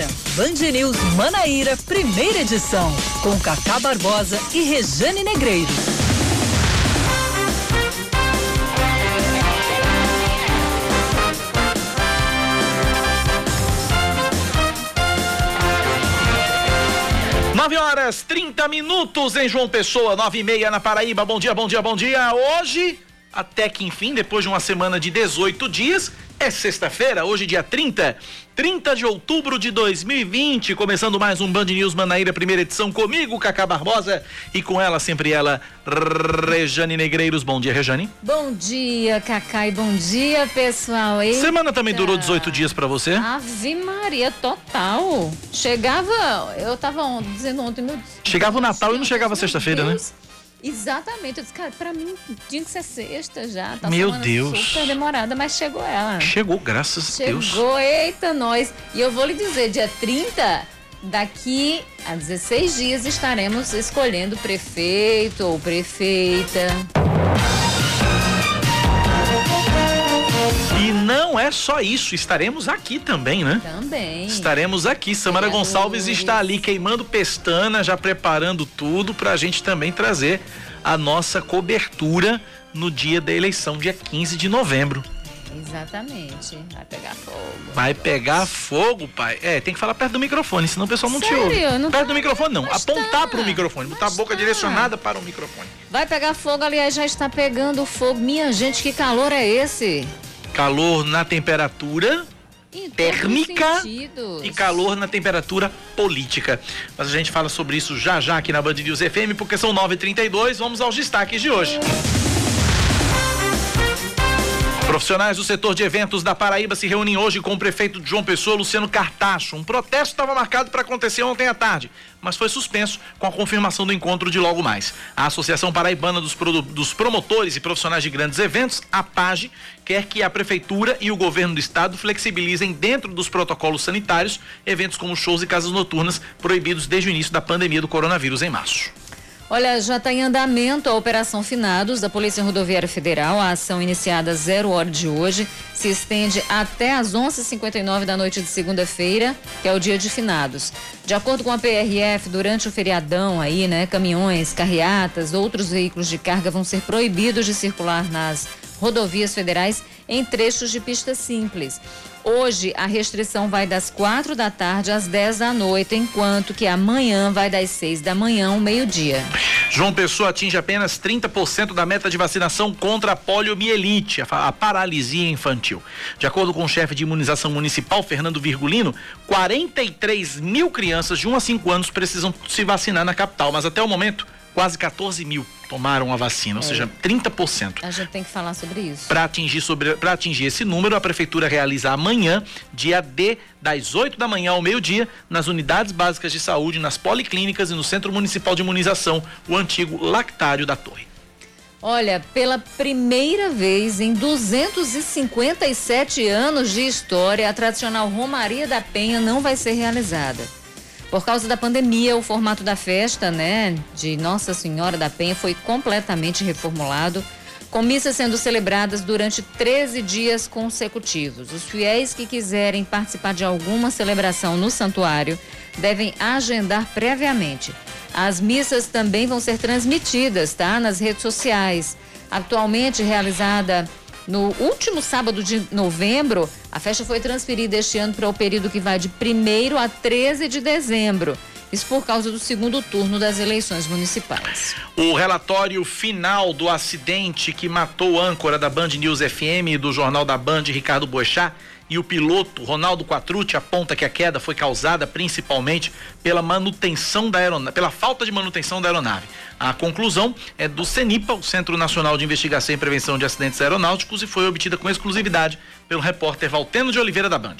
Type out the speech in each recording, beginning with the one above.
agora, Band News Manaíra, primeira edição, com Cacá Barbosa e Rejane Negreiros. Nove horas, 30 minutos em João Pessoa, nove e meia na Paraíba. Bom dia, bom dia, bom dia. Hoje, até que enfim, depois de uma semana de 18 dias, é sexta-feira, hoje dia 30, 30 de outubro de 2020, começando mais um Band News Manaíra, primeira edição comigo, Cacá Barbosa, e com ela, sempre ela, Rejane Negreiros. Bom dia, Rejane. Bom dia, Cacá, e bom dia, pessoal. Eita. Semana também durou 18 dias para você? Ave Maria, total. Chegava, eu tava dizendo ontem, meu Chegava o Natal e não chegava sexta-feira, né? Exatamente. Eu disse, cara, pra mim tinha que ser sexta já. Tá Meu Deus. Super demorada, mas chegou ela. Chegou, graças chegou, a Deus. Chegou, eita, nós. E eu vou lhe dizer, dia 30, daqui a 16 dias estaremos escolhendo prefeito ou prefeita. E não é só isso, estaremos aqui também, né? Também. Estaremos aqui. Samara Gonçalves está ali queimando pestana, já preparando tudo para a gente também trazer a nossa cobertura no dia da eleição, dia 15 de novembro. Exatamente. Vai pegar fogo. Vai pegar fogo, pai. É, tem que falar perto do microfone, senão o pessoal não Sério? te ouve. Não perto tá... do microfone, não. Apontar tá. para o microfone, botar a boca tá. direcionada para o microfone. Vai pegar fogo, aliás, já está pegando fogo. Minha gente, que calor é esse? Calor na temperatura Em térmica e calor na temperatura política. Mas a gente fala sobre isso já já aqui na Band News FM, porque são 9h32. Vamos aos destaques de hoje. Profissionais do setor de eventos da Paraíba se reúnem hoje com o prefeito João Pessoa, Luciano Cartacho. Um protesto estava marcado para acontecer ontem à tarde, mas foi suspenso com a confirmação do encontro de logo mais. A Associação Paraibana dos, Produ- dos Promotores e Profissionais de Grandes Eventos, a PAGE, quer que a prefeitura e o governo do estado flexibilizem dentro dos protocolos sanitários eventos como shows e casas noturnas proibidos desde o início da pandemia do coronavírus em março. Olha, já está em andamento a Operação Finados da Polícia Rodoviária Federal. A ação iniciada às zero hora de hoje se estende até às 11h59 da noite de segunda-feira, que é o dia de finados. De acordo com a PRF, durante o feriadão aí, né, caminhões, carreatas, outros veículos de carga vão ser proibidos de circular nas rodovias federais em trechos de pista simples. Hoje a restrição vai das quatro da tarde às 10 da noite, enquanto que amanhã vai das 6 da manhã ao meio-dia. João Pessoa atinge apenas 30% da meta de vacinação contra a poliomielite, a, paralisia infantil. De acordo com o chefe de imunização municipal, Fernando Virgulino, 43 mil crianças de 1 a 5 anos precisam se vacinar na capital, mas até o momento, quase 14 mil tomaram a vacina, ou seja, 30%. A gente tem que falar sobre isso. Para atingir, sobre, atingir esse número, a Prefeitura realiza amanhã, dia D, das 8 da manhã ao meio-dia, nas unidades básicas de saúde, nas policlínicas e no Centro Municipal de Imunização, o antigo Lactário da Torre. Olha, pela primeira vez em 257 anos de história, a tradicional Romaria da Penha não vai ser realizada. Por causa da pandemia, o formato da festa, né, de Nossa Senhora da Penha foi completamente reformulado, com missas sendo celebradas durante 13 dias consecutivos. Os fiéis que quiserem participar de alguma celebração no santuário devem agendar previamente. As missas também vão ser transmitidas, tá, nas redes sociais. Atualmente realizada no último sábado de novembro, a festa foi transferida este ano para o período que vai de 1 a 13 de dezembro. Isso por causa do segundo turno das eleições municipais. O relatório final do acidente que matou âncora da Band News FM e do Jornal da Band, Ricardo Boechat, e o piloto Ronaldo Quatrucci aponta que a queda foi causada principalmente pela manutenção da aeronave, pela falta de manutenção da aeronave. A conclusão é do CENIPA, o Centro Nacional de Investigação e Prevenção de Acidentes Aeronáuticos, e foi obtida com exclusividade pelo repórter Valteno de Oliveira da Band.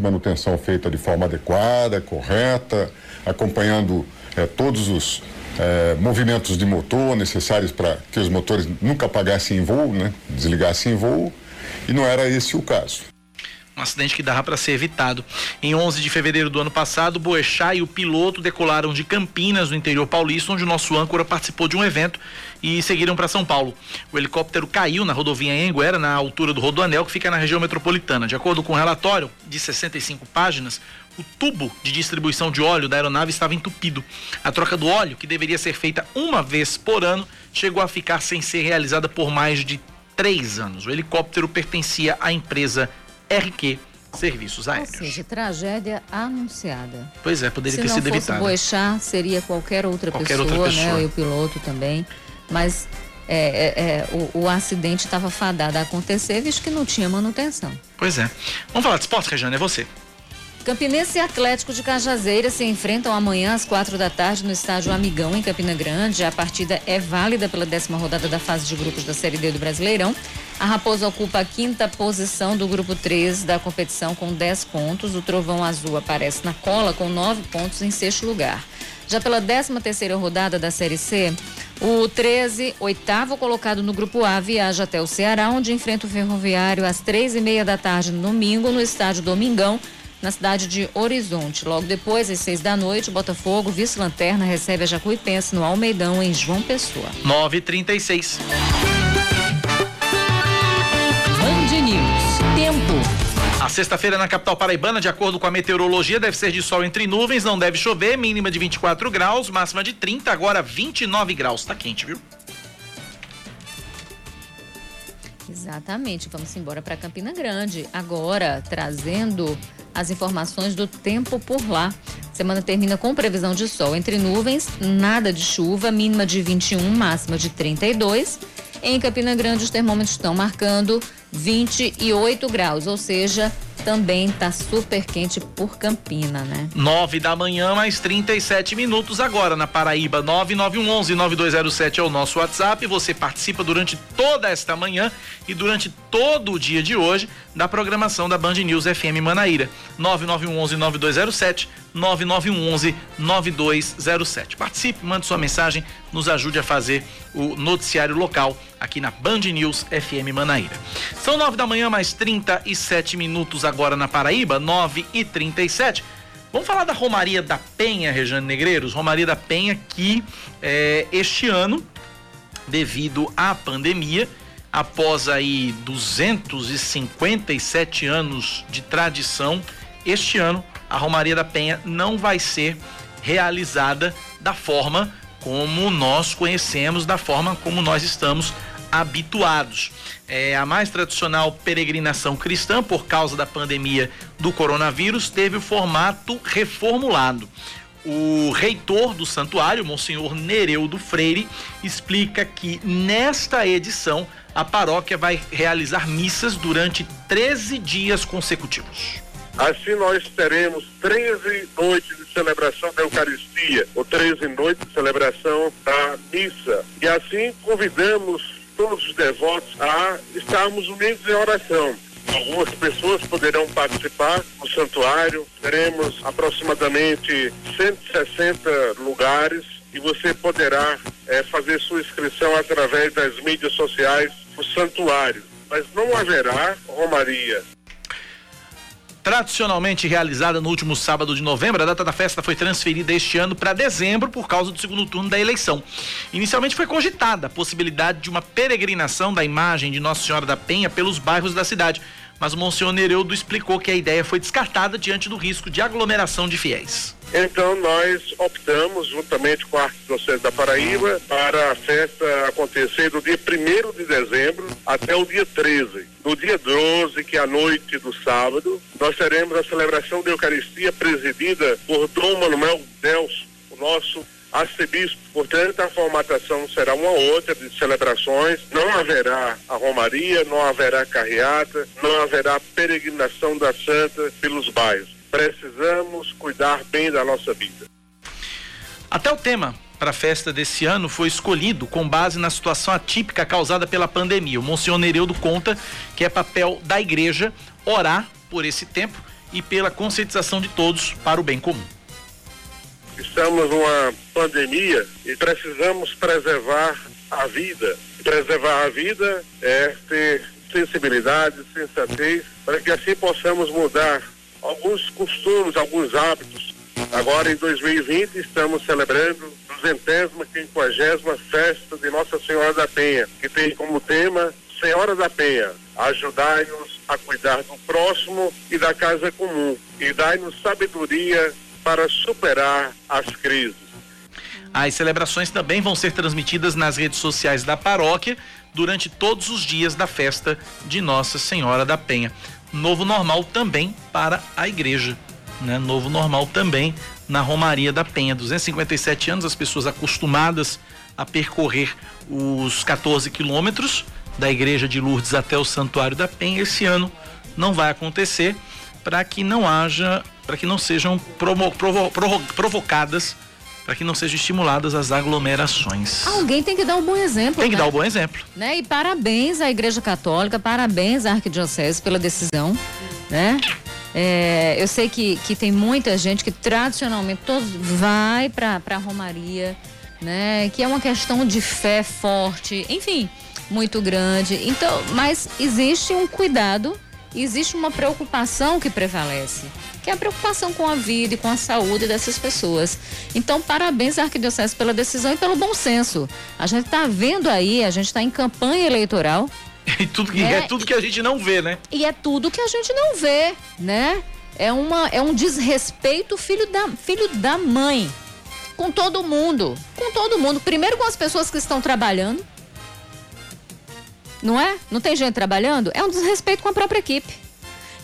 manutenção feita de forma adequada, correta, acompanhando eh, todos os eh, movimentos de motor necessários para que os motores nunca apagassem em voo, né? desligassem em voo, e não era esse o caso. Um acidente que dava para ser evitado. Em 11 de fevereiro do ano passado, Boechat e o piloto decolaram de Campinas, no interior paulista, onde o nosso âncora participou de um evento e seguiram para São Paulo. O helicóptero caiu na rodovia Anguera, na altura do Rodoanel, que fica na região metropolitana. De acordo com o um relatório de 65 páginas, o tubo de distribuição de óleo da aeronave estava entupido. A troca do óleo, que deveria ser feita uma vez por ano, chegou a ficar sem ser realizada por mais de três anos. O helicóptero pertencia à empresa RQ Serviços Aéreos. Ou seja, tragédia anunciada. Pois é, poderia Se ter sido evitado. Se não fosse Boechat, seria qualquer outra qualquer pessoa, outra pessoa, né? E o piloto também. Mas é, é, é, o, o, acidente estava fadado a acontecer, visto que não tinha manutenção. Pois é. Vamos falar de esporte, Regiane, é você. Campinense e Atlético de Cajazeiras se enfrentam amanhã às quatro da tarde no estádio Amigão, em Campina Grande. A partida é válida pela décima rodada da fase de grupos da Série D do Brasileirão. A Raposa ocupa a quinta posição do grupo 3 da competição com 10 pontos. O Trovão Azul aparece na cola com 9 pontos em sexto lugar. Já pela 13 terceira rodada da Série C, o 13, oitavo colocado no grupo A, viaja até o Ceará, onde enfrenta o Ferroviário às três e meia da tarde no domingo, no estádio Domingão, na cidade de Horizonte. Logo depois, às seis da noite, o Botafogo, vice-lanterna, recebe a Jacuipense no Almeidão, em João Pessoa. 9h36. Band News. Tempo. A sexta-feira na capital paraibana, de acordo com a meteorologia, deve ser de sol entre nuvens, não deve chover, mínima de 24 graus, máxima de 30, agora 29 graus. Tá quente, viu? Exatamente. Vamos embora para Campina Grande. Agora, trazendo as informações do tempo por lá. Semana termina com previsão de sol entre nuvens, nada de chuva, mínima de 21, máxima de 32. Em Campina Grande, os termômetros estão marcando 28 graus, ou seja, também tá super quente por Campina, né? 9 da manhã, mais 37 minutos agora na Paraíba. 9911-9207 é o nosso WhatsApp. Você participa durante toda esta manhã e durante todo o dia de hoje da programação da Band News FM Manaíra. 9911-9207, 9911-9207. Participe, mande sua mensagem, nos ajude a fazer o noticiário local aqui na Band News FM Manaíra. São 9 da manhã, mais 37 minutos agora na Paraíba, 9 e 37. Vamos falar da Romaria da Penha, Rejane Negreiros? Romaria da Penha que é, este ano, devido à pandemia, após aí 257 anos de tradição, este ano a Romaria da Penha não vai ser realizada da forma como nós conhecemos, da forma como nós estamos habituados. É, a mais tradicional peregrinação cristã, por causa da pandemia do coronavírus, teve o formato reformulado. O reitor do santuário, Monsenhor Nereudo Freire, explica que nesta edição a paróquia vai realizar missas durante 13 dias consecutivos. Assim nós teremos 13 noites de celebração da Eucaristia, ou 13 noites de celebração da missa. E assim convidamos todos os devotos a estarmos unidos em oração. Algumas pessoas poderão participar no santuário. Teremos aproximadamente 160 lugares e você poderá é, fazer sua inscrição através das mídias sociais do santuário. Mas não haverá romaria tradicionalmente realizada no último sábado de novembro, a data da festa foi transferida este ano para dezembro por causa do segundo turno da eleição. Inicialmente foi cogitada a possibilidade de uma peregrinação da imagem de Nossa Senhora da Penha pelos bairros da cidade, mas o Monsenhor Nereudo explicou que a ideia foi descartada diante do risco de aglomeração de fiéis. Então nós optamos, juntamente com a Arquidiocese da Paraíba, para a festa acontecer do dia 1 de dezembro até o dia 13. No dia 12, que é a noite do sábado, nós teremos a celebração da Eucaristia presidida por Dom Manuel Delso, o nosso arcebispo. Portanto, a formatação será uma outra de celebrações. Não haverá a romaria, não haverá carreata, não haverá peregrinação da santa pelos bairros precisamos cuidar bem da nossa vida. Até o tema para a festa desse ano foi escolhido com base na situação atípica causada pela pandemia. O Monsenhor Nereudo conta que é papel da igreja orar por esse tempo e pela conscientização de todos para o bem comum. Estamos numa pandemia e precisamos preservar a vida. Preservar a vida é ter sensibilidade, sensatez, para que assim possamos mudar alguns costumes, alguns hábitos. Agora em 2020 estamos celebrando duzentésima, quinquagésima festa de Nossa Senhora da Penha, que tem como tema Senhora da Penha, ajudai-nos a cuidar do próximo e da casa comum e dai-nos sabedoria para superar as crises. As celebrações também vão ser transmitidas nas redes sociais da paróquia durante todos os dias da festa de Nossa Senhora da Penha. Novo normal também para a igreja, né? Novo normal também na Romaria da Penha. 257 anos, as pessoas acostumadas a percorrer os 14 quilômetros da igreja de Lourdes até o Santuário da Penha. Esse ano não vai acontecer para que não haja, para que não sejam provo, provo, provo, provocadas para que não sejam estimuladas as aglomerações. Alguém tem que dar um bom exemplo. Tem que né? dar um bom exemplo. Né? E parabéns à Igreja Católica, parabéns à Arquidiocese pela decisão, né? É, eu sei que, que tem muita gente que tradicionalmente todos vai para a Romaria, né? Que é uma questão de fé forte, enfim, muito grande. Então, mas existe um cuidado, existe uma preocupação que prevalece que é a preocupação com a vida e com a saúde dessas pessoas. Então, parabéns à Arquidiocese pela decisão e pelo bom senso. A gente está vendo aí, a gente está em campanha eleitoral. E tudo que, é, é tudo que a gente não vê, né? E é tudo que a gente não vê, né? É, uma, é um desrespeito filho da, filho da mãe. Com todo mundo. Com todo mundo. Primeiro com as pessoas que estão trabalhando. Não é? Não tem gente trabalhando? É um desrespeito com a própria equipe.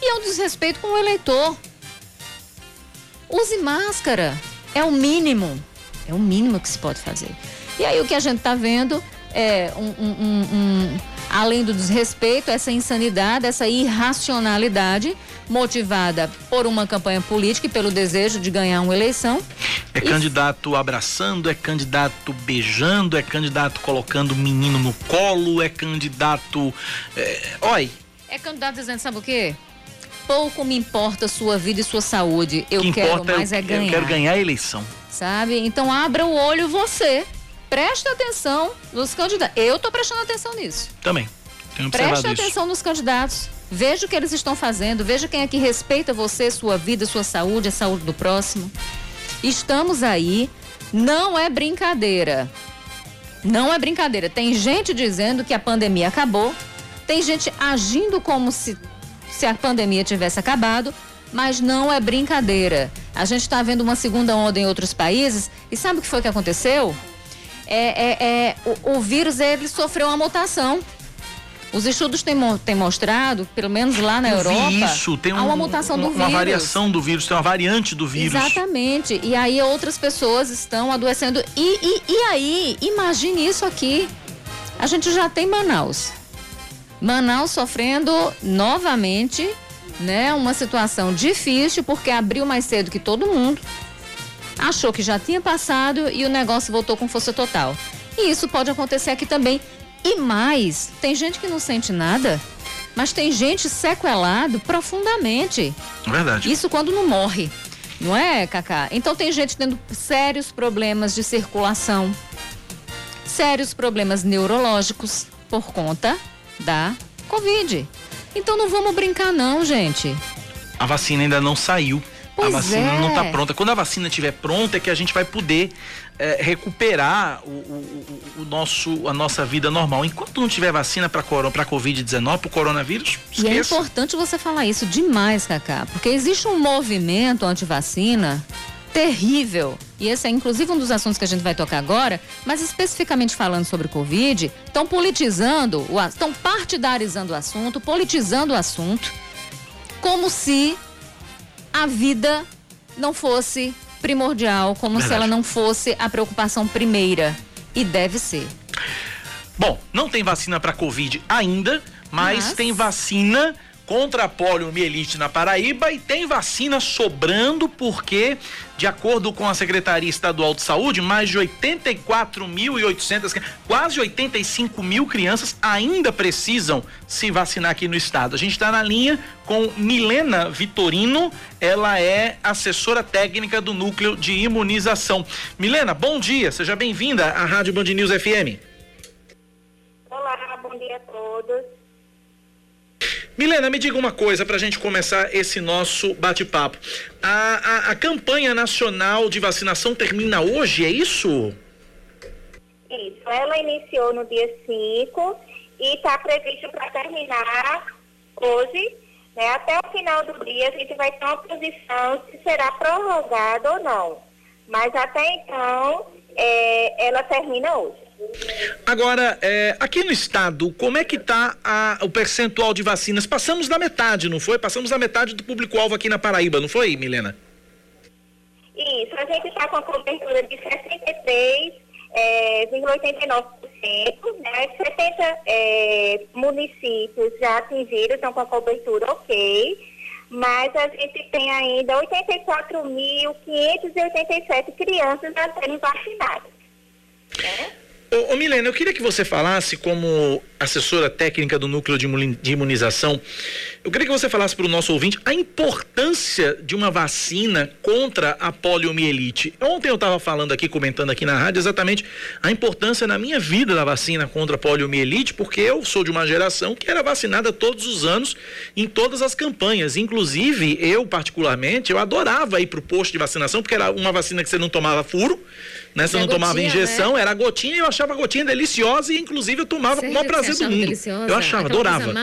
E é um desrespeito com o eleitor. Use máscara. É o mínimo. É o mínimo que se pode fazer. E aí o que a gente está vendo é um, um, um, além do desrespeito, essa insanidade, essa irracionalidade motivada por uma campanha política e pelo desejo de ganhar uma eleição. É e... candidato abraçando, é candidato beijando, é candidato colocando o menino no colo, é candidato. É... Oi. É candidato dizendo, sabe o quê? Pouco me importa sua vida e sua saúde. Eu que quero mais eu, é ganhar. Eu quero ganhar a eleição. Sabe? Então abra o olho você. Preste atenção nos candidatos. Eu estou prestando atenção nisso. Também. Tenho Preste atenção nos candidatos. Veja o que eles estão fazendo. Veja quem é que respeita você, sua vida, sua saúde, a saúde do próximo. Estamos aí. Não é brincadeira. Não é brincadeira. Tem gente dizendo que a pandemia acabou. Tem gente agindo como se se a pandemia tivesse acabado, mas não é brincadeira. A gente está vendo uma segunda onda em outros países e sabe o que foi que aconteceu? É, é, é o, o, vírus ele sofreu uma mutação. Os estudos têm, têm mostrado, pelo menos lá na Eu Europa, isso, tem um, há uma mutação uma, do vírus. Uma variação do vírus, tem uma variante do vírus. Exatamente. E aí outras pessoas estão adoecendo. E, e, e aí, imagine isso aqui. A gente já tem Manaus. Manaus sofrendo novamente, né, uma situação difícil porque abriu mais cedo que todo mundo. Achou que já tinha passado e o negócio voltou com força total. E isso pode acontecer aqui também. E mais, tem gente que não sente nada, mas tem gente sequelado profundamente. Verdade. Isso quando não morre. Não é, Cacá? Então tem gente tendo sérios problemas de circulação, sérios problemas neurológicos por conta da Covid. Então não vamos brincar não, gente. A vacina ainda não saiu. Pois a vacina é. não está pronta. Quando a vacina estiver pronta é que a gente vai poder é, recuperar o, o, o, nosso, a nossa vida normal. Enquanto não tiver vacina para a Covid-19, para o coronavírus, esqueça. E é importante você falar isso demais, Cacá, porque existe um movimento anti-vacina terrível. E esse é inclusive um dos assuntos que a gente vai tocar agora, mas especificamente falando sobre Covid, estão politizando, estão partidarizando o assunto, politizando o assunto, como se a vida não fosse primordial, como Verdade. se ela não fosse a preocupação primeira. E deve ser. Bom, não tem vacina para Covid ainda, mas, mas... tem vacina contra a poliomielite na Paraíba e tem vacina sobrando porque, de acordo com a Secretaria Estadual de Saúde, mais de 84.800, quase 85 mil crianças ainda precisam se vacinar aqui no estado. A gente está na linha com Milena Vitorino, ela é assessora técnica do Núcleo de Imunização. Milena, bom dia, seja bem-vinda à Rádio Band News FM. Olá, bom dia a todos. Milena, me diga uma coisa para a gente começar esse nosso bate-papo. A, a, a, campanha nacional de vacinação termina hoje, é isso? Isso, ela iniciou no dia 5 e está previsto para terminar hoje. Né? Até o final do dia a gente vai ter uma posição se será prorrogada ou não. Mas até então é, ela termina hoje. Agora, é, aqui no estado, como é que está o percentual de vacinas? Passamos da metade, não foi? Passamos da metade do público-alvo aqui na Paraíba, não foi, Milena? Isso, a gente está com a cobertura de 63,89%, é, né? 70 é, municípios já atingiram, estão com a cobertura ok, mas a gente tem ainda 84.587 crianças a serem vacinadas. Né? Ô, ô, Milena, eu queria que você falasse, como assessora técnica do núcleo de imunização, eu queria que você falasse para o nosso ouvinte a importância de uma vacina contra a poliomielite. Ontem eu estava falando aqui, comentando aqui na rádio, exatamente a importância na minha vida da vacina contra a poliomielite, porque eu sou de uma geração que era vacinada todos os anos em todas as campanhas. Inclusive, eu, particularmente, eu adorava ir para o posto de vacinação, porque era uma vacina que você não tomava furo né? Você não gotinha, tomava injeção, né? era gotinha e eu achava a gotinha deliciosa e inclusive eu tomava com o maior prazer do mundo. Deliciosa? Eu achava, Aquela adorava.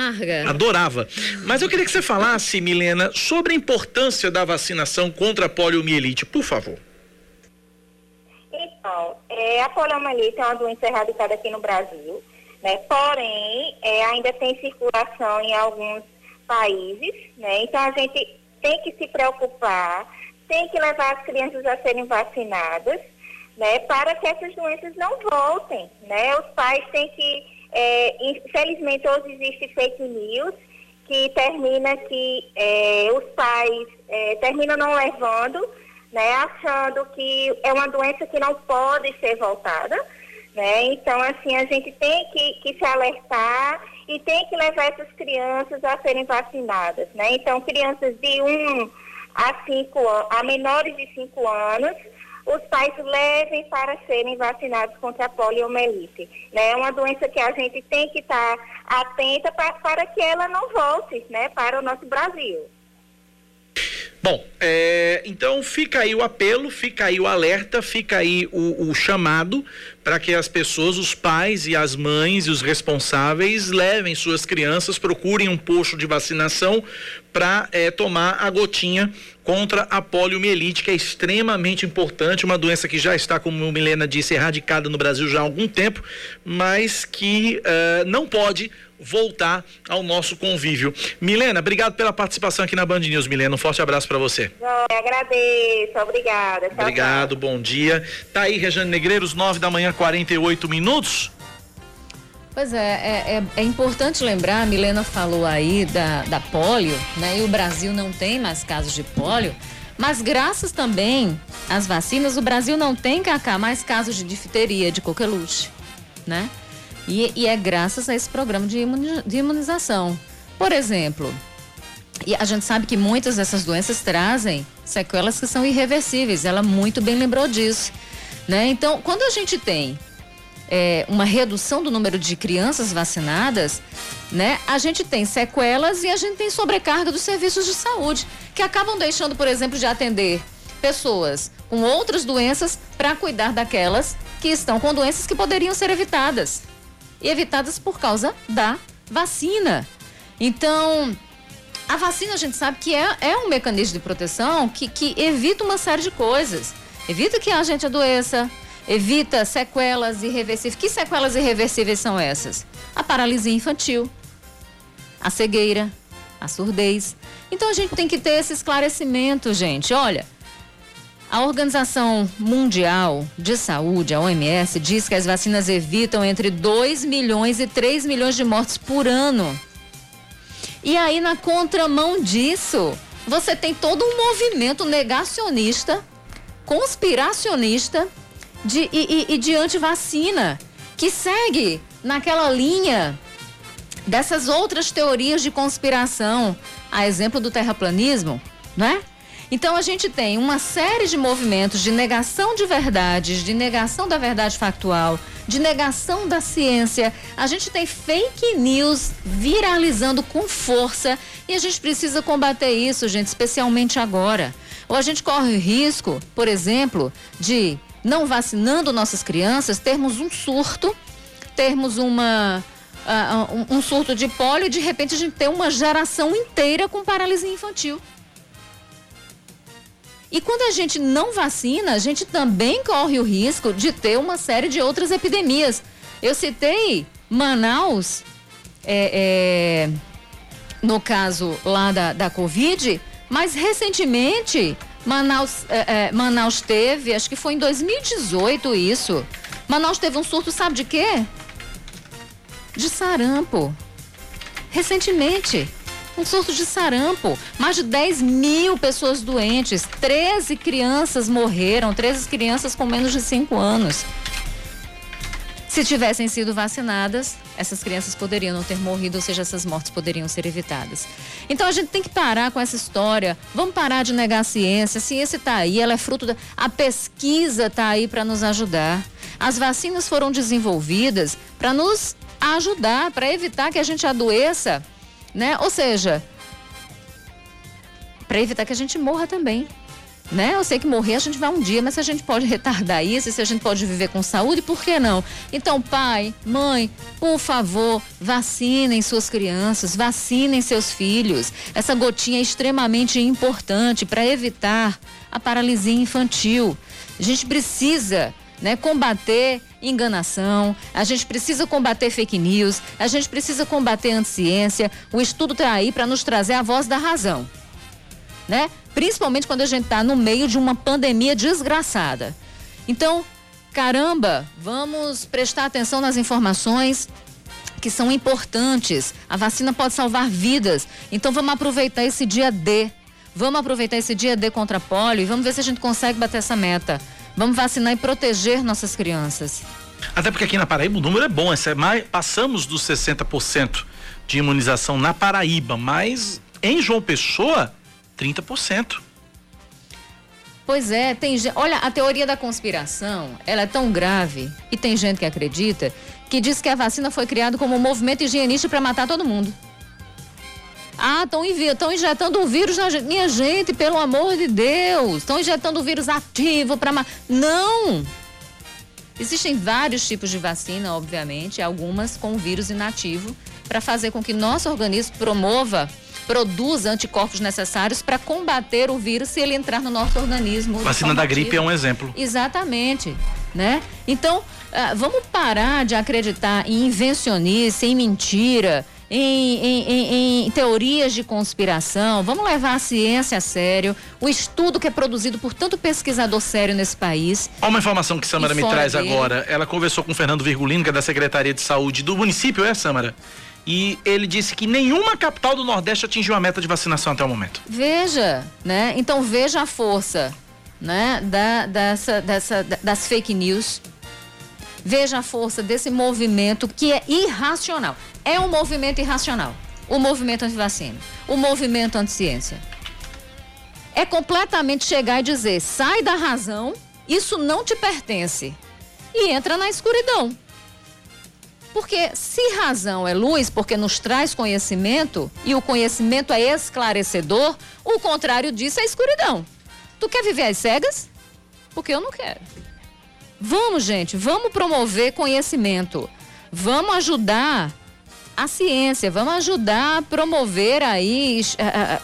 Adorava. Mas eu queria que você falasse, Milena, sobre a importância da vacinação contra a poliomielite, por favor. Então, é, a poliomielite é uma doença erradicada aqui no Brasil, né? Porém, é, ainda tem circulação em alguns países, né? Então a gente tem que se preocupar, tem que levar as crianças a serem vacinadas né, para que essas doenças não voltem. Né? Os pais têm que, é, infelizmente hoje existe fake news que termina que é, os pais é, terminam não levando, né, achando que é uma doença que não pode ser voltada. Né? Então, assim, a gente tem que, que se alertar e tem que levar essas crianças a serem vacinadas. Né? Então, crianças de 1 a 5 a menores de 5 anos, os pais levem para serem vacinados contra a poliomielite. Né? É uma doença que a gente tem que estar tá atenta pra, para que ela não volte né, para o nosso Brasil. Bom, é, então fica aí o apelo, fica aí o alerta, fica aí o, o chamado para que as pessoas, os pais e as mães e os responsáveis levem suas crianças, procurem um posto de vacinação para é, tomar a gotinha contra a poliomielite, que é extremamente importante, uma doença que já está, como Milena disse, erradicada no Brasil já há algum tempo, mas que uh, não pode voltar ao nosso convívio. Milena, obrigado pela participação aqui na Band News, Milena. Um forte abraço para você. Eu agradeço, obrigada. Tchau, obrigado, tchau. bom dia. Tá aí, Rejane Negreiros, nove da manhã, 48 minutos. Pois é, é, é, é, importante lembrar, a Milena falou aí da, da polio, né? E o Brasil não tem mais casos de polio, mas graças também às vacinas, o Brasil não tem, Cacá, mais casos de difteria, de coqueluche, né? E, e é graças a esse programa de, de imunização. Por exemplo, e a gente sabe que muitas dessas doenças trazem sequelas que são irreversíveis. Ela muito bem lembrou disso. Né? Então, quando a gente tem é, uma redução do número de crianças vacinadas, né, a gente tem sequelas e a gente tem sobrecarga dos serviços de saúde, que acabam deixando, por exemplo, de atender pessoas com outras doenças para cuidar daquelas que estão com doenças que poderiam ser evitadas evitadas por causa da vacina. Então, a vacina a gente sabe que é, é um mecanismo de proteção que, que evita uma série de coisas. Evita que a gente adoeça, evita sequelas irreversíveis. Que sequelas irreversíveis são essas? A paralisia infantil, a cegueira, a surdez. Então a gente tem que ter esse esclarecimento, gente. Olha, a Organização Mundial de Saúde, a OMS, diz que as vacinas evitam entre 2 milhões e 3 milhões de mortes por ano. E aí, na contramão disso, você tem todo um movimento negacionista, conspiracionista de, e, e, e de antivacina, que segue naquela linha dessas outras teorias de conspiração, a exemplo do terraplanismo, né? Então a gente tem uma série de movimentos de negação de verdades, de negação da verdade factual, de negação da ciência. A gente tem fake news viralizando com força e a gente precisa combater isso, gente, especialmente agora. Ou a gente corre o risco, por exemplo, de não vacinando nossas crianças, termos um surto, termos uma uh, um, surto de pólio e de repente a gente ter uma geração inteira com paralisia infantil. E quando a gente não vacina, a gente também corre o risco de ter uma série de outras epidemias. Eu citei Manaus, é, é, no caso lá da, da Covid, mas recentemente Manaus, é, é Manaus teve, acho que foi em 2018 isso. Manaus teve um surto, sabe de quê? De sarampo. Recentemente um surto de sarampo. Mais de 10 mil pessoas doentes, 13 crianças morreram, 13 crianças com menos de 5 anos. Se tivessem sido vacinadas, essas crianças poderiam não ter morrido, ou seja, essas mortes poderiam ser evitadas. Então a gente tem que parar com essa história. Vamos parar de negar a ciência. A ciência está aí, ela é fruto da. A pesquisa está aí para nos ajudar. As vacinas foram desenvolvidas para nos ajudar, para evitar que a gente adoeça né? Ou seja, para evitar que a gente morra também. Né? Eu sei que morrer a gente vai um dia, mas se a gente pode retardar isso, se a gente pode viver com saúde, por que não? Então, pai, mãe, por favor, vacinem suas crianças, vacinem seus filhos. Essa gotinha é extremamente importante para evitar a paralisia infantil. A gente precisa né, combater enganação, a gente precisa combater fake news, a gente precisa combater anticiência. O estudo está aí para nos trazer a voz da razão, né? Principalmente quando a gente está no meio de uma pandemia desgraçada. Então, caramba, vamos prestar atenção nas informações que são importantes. A vacina pode salvar vidas. Então, vamos aproveitar esse dia D. Vamos aproveitar esse dia D contra a polio e vamos ver se a gente consegue bater essa meta. Vamos vacinar e proteger nossas crianças. Até porque aqui na Paraíba o número é bom, é mais, passamos dos 60% de imunização na Paraíba, mas em João Pessoa, 30%. Pois é, tem olha, a teoria da conspiração, ela é tão grave e tem gente que acredita que diz que a vacina foi criada como um movimento higienista para matar todo mundo. Ah, estão injetando um vírus na gente. Minha gente, pelo amor de Deus, estão injetando um vírus ativo para. Não! Existem vários tipos de vacina, obviamente, algumas com vírus inativo, para fazer com que nosso organismo promova, produza anticorpos necessários para combater o vírus se ele entrar no nosso organismo. Vacina da gripe é um exemplo. Exatamente. Né? Então, uh, vamos parar de acreditar em invencionice, em mentira, em, em, em, em, teorias de conspiração, vamos levar a ciência a sério, o estudo que é produzido por tanto pesquisador sério nesse país. Olha uma informação que Samara me traz dele. agora. Ela conversou com o Fernando Virgulino, que é da Secretaria de Saúde do município, é, Samara? E ele disse que nenhuma capital do Nordeste atingiu a meta de vacinação até o momento. Veja, né? Então veja a força, né? Da, dessa, dessa, das fake news. Veja a força desse movimento que é irracional é um movimento irracional. O movimento anti-vacina, o movimento anti-ciência. É completamente chegar e dizer: sai da razão, isso não te pertence. E entra na escuridão. Porque se razão é luz, porque nos traz conhecimento, e o conhecimento é esclarecedor, o contrário disso é escuridão. Tu quer viver às cegas? Porque eu não quero. Vamos, gente, vamos promover conhecimento. Vamos ajudar a ciência, vamos ajudar a promover aí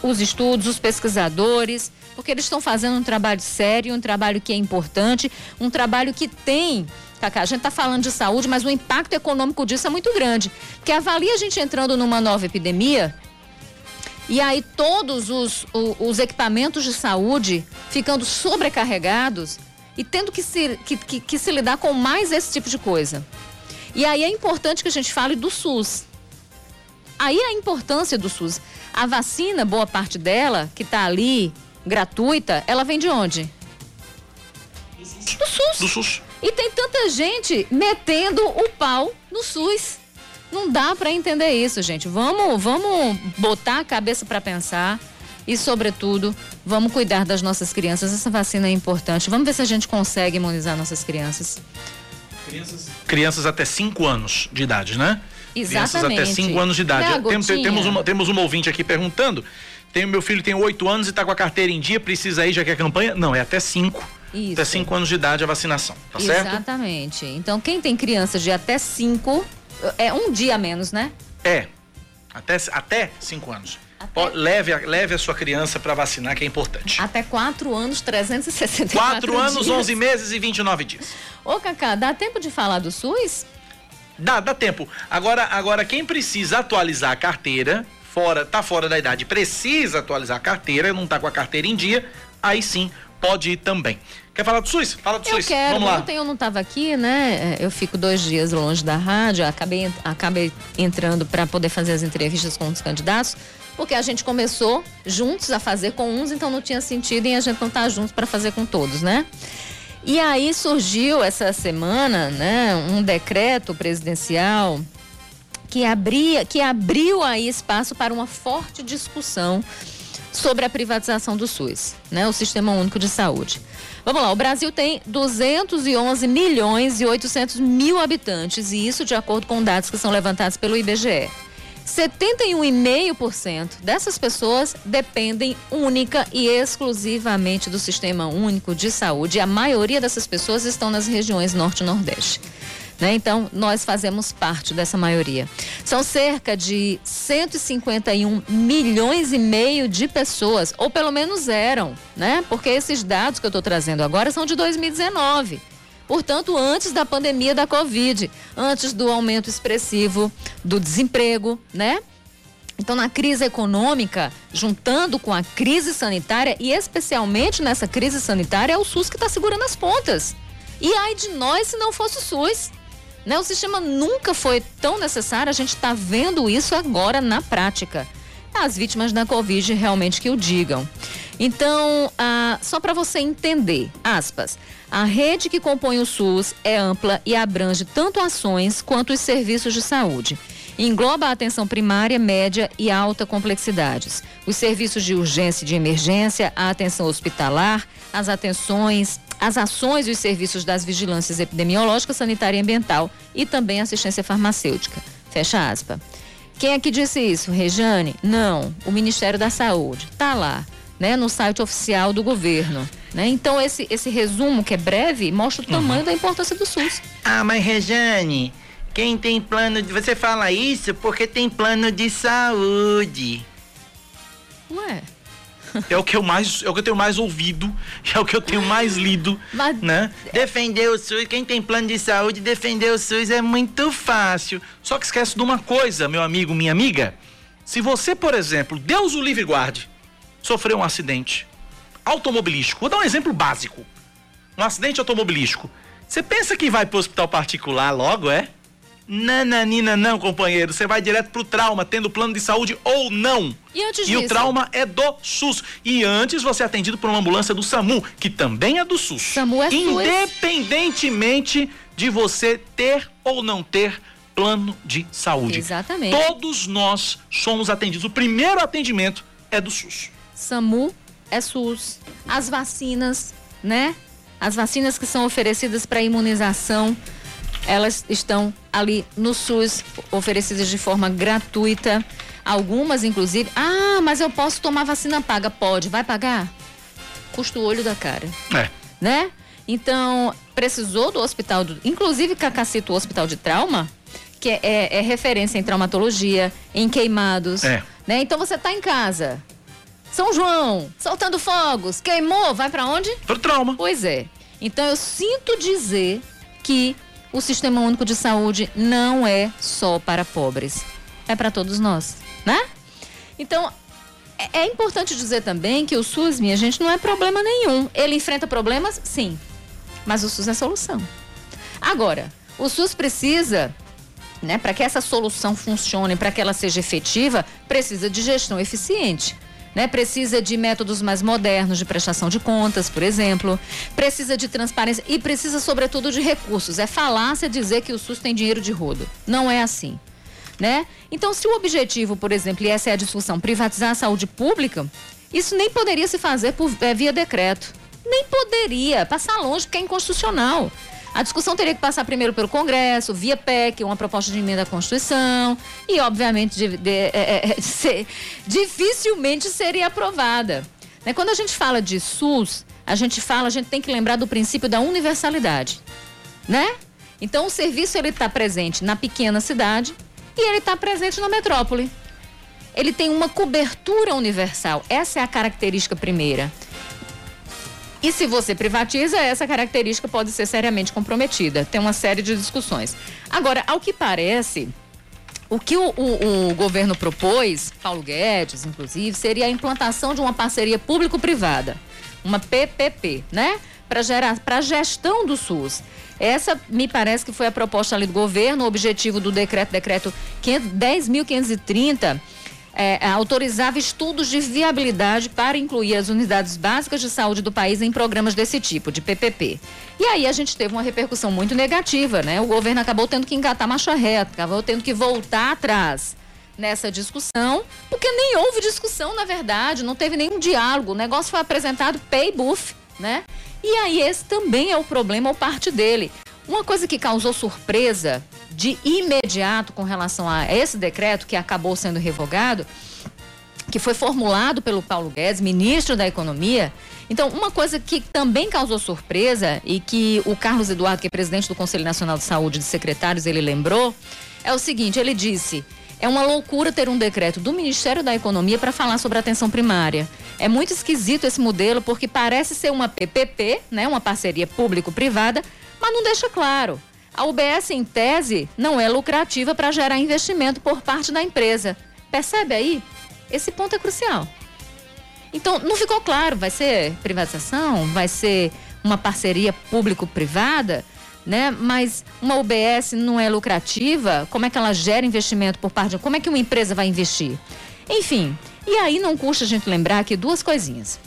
uh, os estudos, os pesquisadores, porque eles estão fazendo um trabalho sério, um trabalho que é importante, um trabalho que tem Cacá, a gente está falando de saúde, mas o impacto econômico disso é muito grande. Que avalia a gente entrando numa nova epidemia e aí todos os, os, os equipamentos de saúde ficando sobrecarregados e tendo que se, que, que, que se lidar com mais esse tipo de coisa. E aí é importante que a gente fale do SUS. Aí a importância do SUS. A vacina, boa parte dela, que está ali, gratuita, ela vem de onde? Do SUS. Do SUS. E tem tanta gente metendo o pau no SUS. Não dá para entender isso, gente. Vamos, vamos botar a cabeça para pensar e, sobretudo, vamos cuidar das nossas crianças. Essa vacina é importante. Vamos ver se a gente consegue imunizar nossas crianças. Crianças, crianças até 5 anos de idade, né? Exatamente. Crianças até 5 anos de idade. Tem, temos, uma, temos uma ouvinte aqui perguntando. Tem, meu filho tem 8 anos e está com a carteira em dia, precisa ir, já que é campanha? Não, é até 5. Isso. até 5 anos de idade a vacinação, tá certo? Exatamente. Então, quem tem crianças de até 5, é um dia menos, né? É. Até, até 5 anos. Até- leve, a, leve a sua criança para vacinar, que é importante. Até 4 anos, 364 4 anos, dias. 11 meses e 29 dias. Ô, Cacá, dá tempo de falar do SUS? Dá, dá tempo. Agora, agora quem precisa atualizar a carteira, fora, tá fora da idade, precisa atualizar a carteira, não tá com a carteira em dia, aí sim pode ir também. Quer falar do SUS? Fala do Eu SUS. quero. Vamos lá. Ontem eu não estava aqui, né? Eu fico dois dias longe da rádio, acabei, acabei entrando para poder fazer as entrevistas com os candidatos, porque a gente começou juntos a fazer com uns, então não tinha sentido em a gente não estar juntos para fazer com todos, né? E aí surgiu essa semana, né, um decreto presidencial que abria, que abriu aí espaço para uma forte discussão sobre a privatização do SUS, né, o Sistema Único de Saúde. Vamos lá, o Brasil tem 211 milhões e 800 mil habitantes e isso de acordo com dados que são levantados pelo IBGE. 71,5% dessas pessoas dependem única e exclusivamente do Sistema Único de Saúde. A maioria dessas pessoas estão nas regiões Norte e Nordeste. Né? Então, nós fazemos parte dessa maioria. São cerca de 151 milhões e meio de pessoas, ou pelo menos eram, né? Porque esses dados que eu estou trazendo agora são de 2019. Portanto, antes da pandemia da Covid, antes do aumento expressivo do desemprego, né? Então, na crise econômica, juntando com a crise sanitária, e especialmente nessa crise sanitária, é o SUS que está segurando as pontas. E ai de nós se não fosse o SUS. Né? O sistema nunca foi tão necessário, a gente está vendo isso agora na prática. As vítimas da Covid realmente que o digam. Então, ah, só para você entender, aspas, a rede que compõe o SUS é ampla e abrange tanto ações quanto os serviços de saúde. Engloba a atenção primária, média e alta complexidades, os serviços de urgência e de emergência, a atenção hospitalar, as atenções, as ações e os serviços das vigilâncias epidemiológica, sanitária e ambiental e também assistência farmacêutica. Fecha aspas. Quem é que disse isso? Rejane? Não, o Ministério da Saúde. Tá lá, né, no site oficial do governo. Né? Então, esse, esse resumo, que é breve, mostra o tamanho da importância do SUS. Ah, mas Rejane, quem tem plano de. Você fala isso porque tem plano de saúde. Ué, É o que eu mais, é o que eu tenho mais ouvido, é o que eu tenho mais lido, Mas- né? Defender o SUS, quem tem plano de saúde, defender o SUS é muito fácil. Só que esquece de uma coisa, meu amigo, minha amiga. Se você, por exemplo, Deus o livre guarde, sofreu um acidente automobilístico, vou dar um exemplo básico. Um acidente automobilístico. Você pensa que vai pro hospital particular logo, é? Nananina, não, companheiro. Você vai direto pro trauma, tendo plano de saúde ou não. E antes E o trauma é do SUS. E antes você é atendido por uma ambulância do SAMU, que também é do SUS. SAMU é SUS. Independentemente de você ter ou não ter plano de saúde. Exatamente. Todos nós somos atendidos. O primeiro atendimento é do SUS. SAMU é SUS. As vacinas, né? As vacinas que são oferecidas para imunização, elas estão ali no SUS, oferecidas de forma gratuita. Algumas, inclusive. Ah, mas eu posso tomar vacina paga? Pode. Vai pagar? Custa o olho da cara É. né? Então, precisou do hospital, do, inclusive Cacacito, o hospital de trauma, que é, é- é referência em traumatologia, em queimados, É. né? Então você tá em casa, São João, soltando fogos, queimou, vai para onde? Pro trauma. Pois é. Então eu sinto dizer que o Sistema Único de Saúde não é só para pobres, é para todos nós, né? Então é- é importante dizer também que o SUS, minha gente, não é problema nenhum. Ele enfrenta problemas, sim, mas o SUS é solução. Agora, o SUS precisa, né, para que essa solução funcione, para que ela seja efetiva, precisa de gestão eficiente. Né? Precisa de métodos mais modernos de prestação de contas, por exemplo. Precisa de transparência e precisa, sobretudo, de recursos. É falácia dizer que o SUS tem dinheiro de rodo. Não é assim. Né? Então, se o objetivo, por exemplo, e essa é a discussão, privatizar a saúde pública, isso nem poderia se fazer por, eh, via decreto. Nem poderia, passar longe, porque é inconstitucional. A discussão teria que passar primeiro pelo Congresso, via PEC, uma proposta de emenda à Constituição, e, obviamente, de- de- é, é, ser- dificilmente seria aprovada. Né? Quando a gente fala de SUS, a gente fala, a gente tem que lembrar do princípio da universalidade, né? Então o serviço ele está presente na pequena cidade e ele está presente na metrópole. Ele tem uma cobertura universal. Essa é a característica primeira. E se você privatiza, essa característica pode ser seriamente comprometida. Tem uma série de discussões. Agora, ao que parece, o que o, o, o, governo propôs, Paulo Guedes, inclusive, seria a implantação de uma parceria público-privada, uma PPP, né? Para gerar, para gestão do SUS. Essa me parece que foi a proposta ali do governo, o objetivo do decreto, decreto 10.530 é, autorizava estudos de viabilidade para incluir as unidades básicas de saúde do país em programas desse tipo, de PPP. E aí a gente teve uma repercussão muito negativa, né? O governo acabou tendo que engatar marcha reta, acabou tendo que voltar atrás nessa discussão, porque nem houve discussão, na verdade, não teve nenhum diálogo. O negócio foi apresentado pay buff, né? E aí esse também é o problema ou parte dele. Uma coisa que causou surpresa de imediato com relação a esse decreto que acabou sendo revogado, que foi formulado pelo Paulo Guedes, ministro da Economia. Então, uma coisa que também causou surpresa e que o Carlos Eduardo, que é presidente do Conselho Nacional de Saúde de Secretários, ele lembrou, é o seguinte, ele disse: é uma loucura ter um decreto do Ministério da Economia para falar sobre atenção primária. É muito esquisito esse modelo porque parece ser uma PPP, né, uma parceria público-privada, mas não deixa claro. A UBS, em tese, não é lucrativa para gerar investimento por parte da empresa. Percebe aí? Esse ponto é crucial. Então, não ficou claro, vai ser privatização, vai ser uma parceria público-privada, né? Mas uma UBS não é lucrativa, como é que ela gera investimento por parte de... Como é que uma empresa vai investir? Enfim, e aí não custa a gente lembrar aqui duas coisinhas.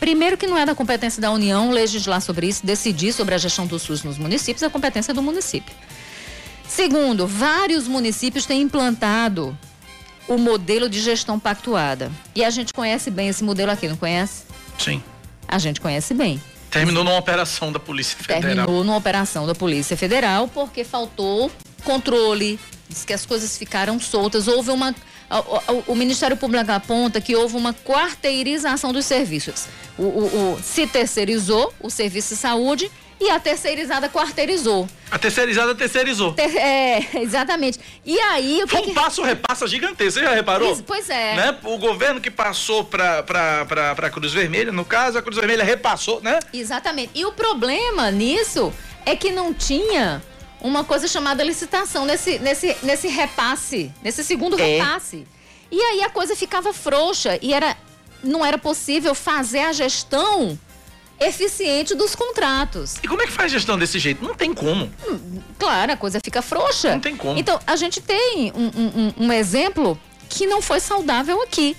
Primeiro que não é da competência da União legislar sobre isso, decidir sobre a gestão do SUS nos municípios, é a competência do município. Segundo, vários municípios têm implantado o modelo de gestão pactuada. E a gente conhece bem esse modelo aqui, não conhece? Sim. A gente conhece bem. Terminou numa operação da Polícia Federal. Terminou numa operação da Polícia Federal porque faltou controle, diz que as coisas ficaram soltas, houve uma o, o, Ministério Público aponta que houve uma quarteirização dos serviços. O, o, o, se terceirizou o serviço de saúde e a terceirizada quarteirizou. A terceirizada terceirizou. Ter, é, exatamente. E aí o que Foi um que... passo repassa gigantesco, você já reparou? Isso, pois é. Né? O governo que passou para a Cruz Vermelha, no caso, a Cruz Vermelha repassou, né? Exatamente. E o problema nisso é que não tinha uma coisa chamada licitação nesse, nesse, nesse repasse, nesse segundo é. repasse. E aí a coisa ficava frouxa e era, não era possível fazer a gestão eficiente dos contratos. E como é que faz gestão desse jeito? Não tem como. Hum, claro, a coisa fica frouxa. Não tem como. Então, a gente tem um, um, um exemplo que não foi saudável aqui.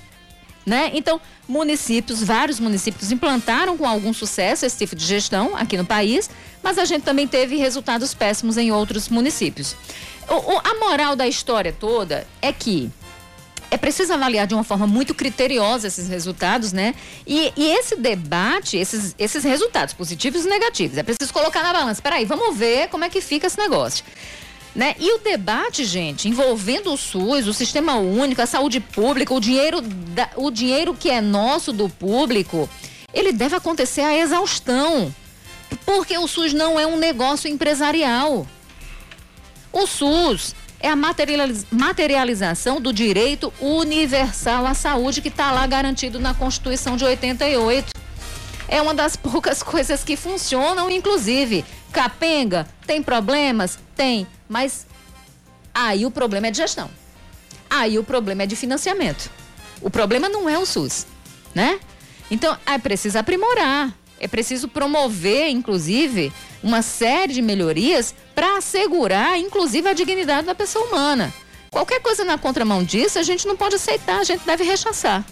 Né? Então, municípios, vários municípios implantaram com algum sucesso esse tipo de gestão aqui no país, mas a gente também teve resultados péssimos em outros municípios. O, o, a moral da história toda é que é preciso avaliar de uma forma muito criteriosa esses resultados, né? E, e, esse debate, esses, esses resultados positivos e negativos, é preciso colocar na balança. Peraí, vamos ver como é que fica esse negócio. Né? E o debate, gente, envolvendo o SUS, o sistema único, a saúde pública, o dinheiro, da, o dinheiro que é nosso do público, ele deve acontecer à exaustão. Porque o SUS não é um negócio empresarial. O SUS é a materialização do direito universal à saúde que está lá garantido na Constituição de 88. É uma das poucas coisas que funcionam, inclusive. Capenga, tem problemas? Tem. Mas aí o problema é de gestão. Aí o problema é de financiamento. O problema não é o SUS, né? Então é preciso aprimorar, é preciso promover, inclusive, uma série de melhorias para assegurar, inclusive, a dignidade da pessoa humana. Qualquer coisa na contramão disso, a gente não pode aceitar, a gente deve rechaçar.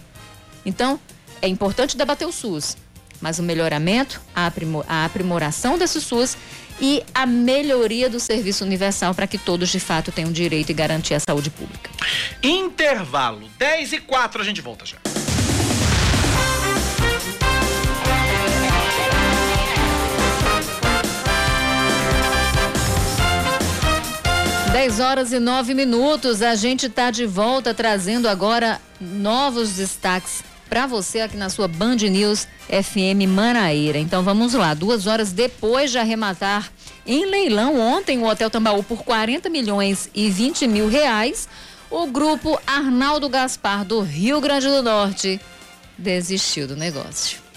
Então, é importante debater o SUS, mas o melhoramento, a, a aprimoração desse SUS e a melhoria do serviço universal para que todos de fato tenham direito e garantia à saúde pública. Intervalo 10 e 4, a gente volta já. Dez horas e nove minutos, a gente está de volta trazendo agora novos destaques para você aqui na sua Band News FM Manaíra. Então vamos lá, duas horas depois de arrematar em leilão ontem o Hotel Tambaú por 40 milhões e 20 mil reais, o grupo Arnaldo Gaspar do Rio Grande do Norte desistiu do negócio.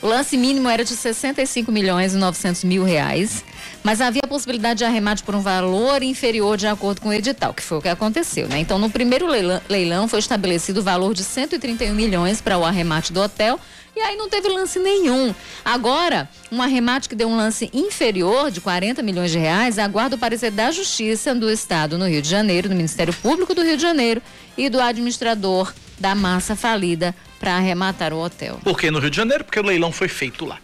O lance mínimo era de 65 milhões e 900 mil reais, mas havia a possibilidade de arremate por um valor inferior de acordo com o edital, que foi o que aconteceu, né? Então, no primeiro leilão, foi estabelecido o valor de 131 milhões para o arremate do hotel, e aí não teve lance nenhum. Agora, um arremate que deu um lance inferior de 40 milhões de reais aguarda o parecer da Justiça do Estado no Rio de Janeiro, do Ministério Público do Rio de Janeiro e do administrador da massa falida para arrematar o hotel. Por que no Rio de Janeiro? Porque o leilão foi feito lá.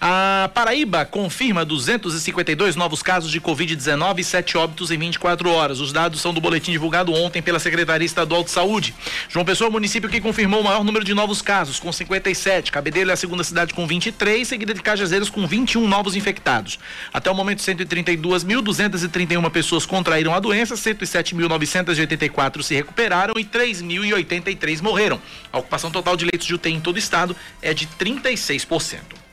A Paraíba confirma 252 novos casos de Covid-19 e 7 óbitos em 24 horas. Os dados são do boletim divulgado ontem pela Secretaria Estadual de Saúde. João Pessoa é o município que confirmou o maior número de novos casos, com 57. Cabedelo é a segunda cidade com 23, seguida de Cajazeiras com 21 novos infectados. Até o momento, 132.231 pessoas contraíram a doença, 107.984 se recuperaram e 3.083 morreram. A ocupação total de leitos de UTI em todo o estado é de 36%.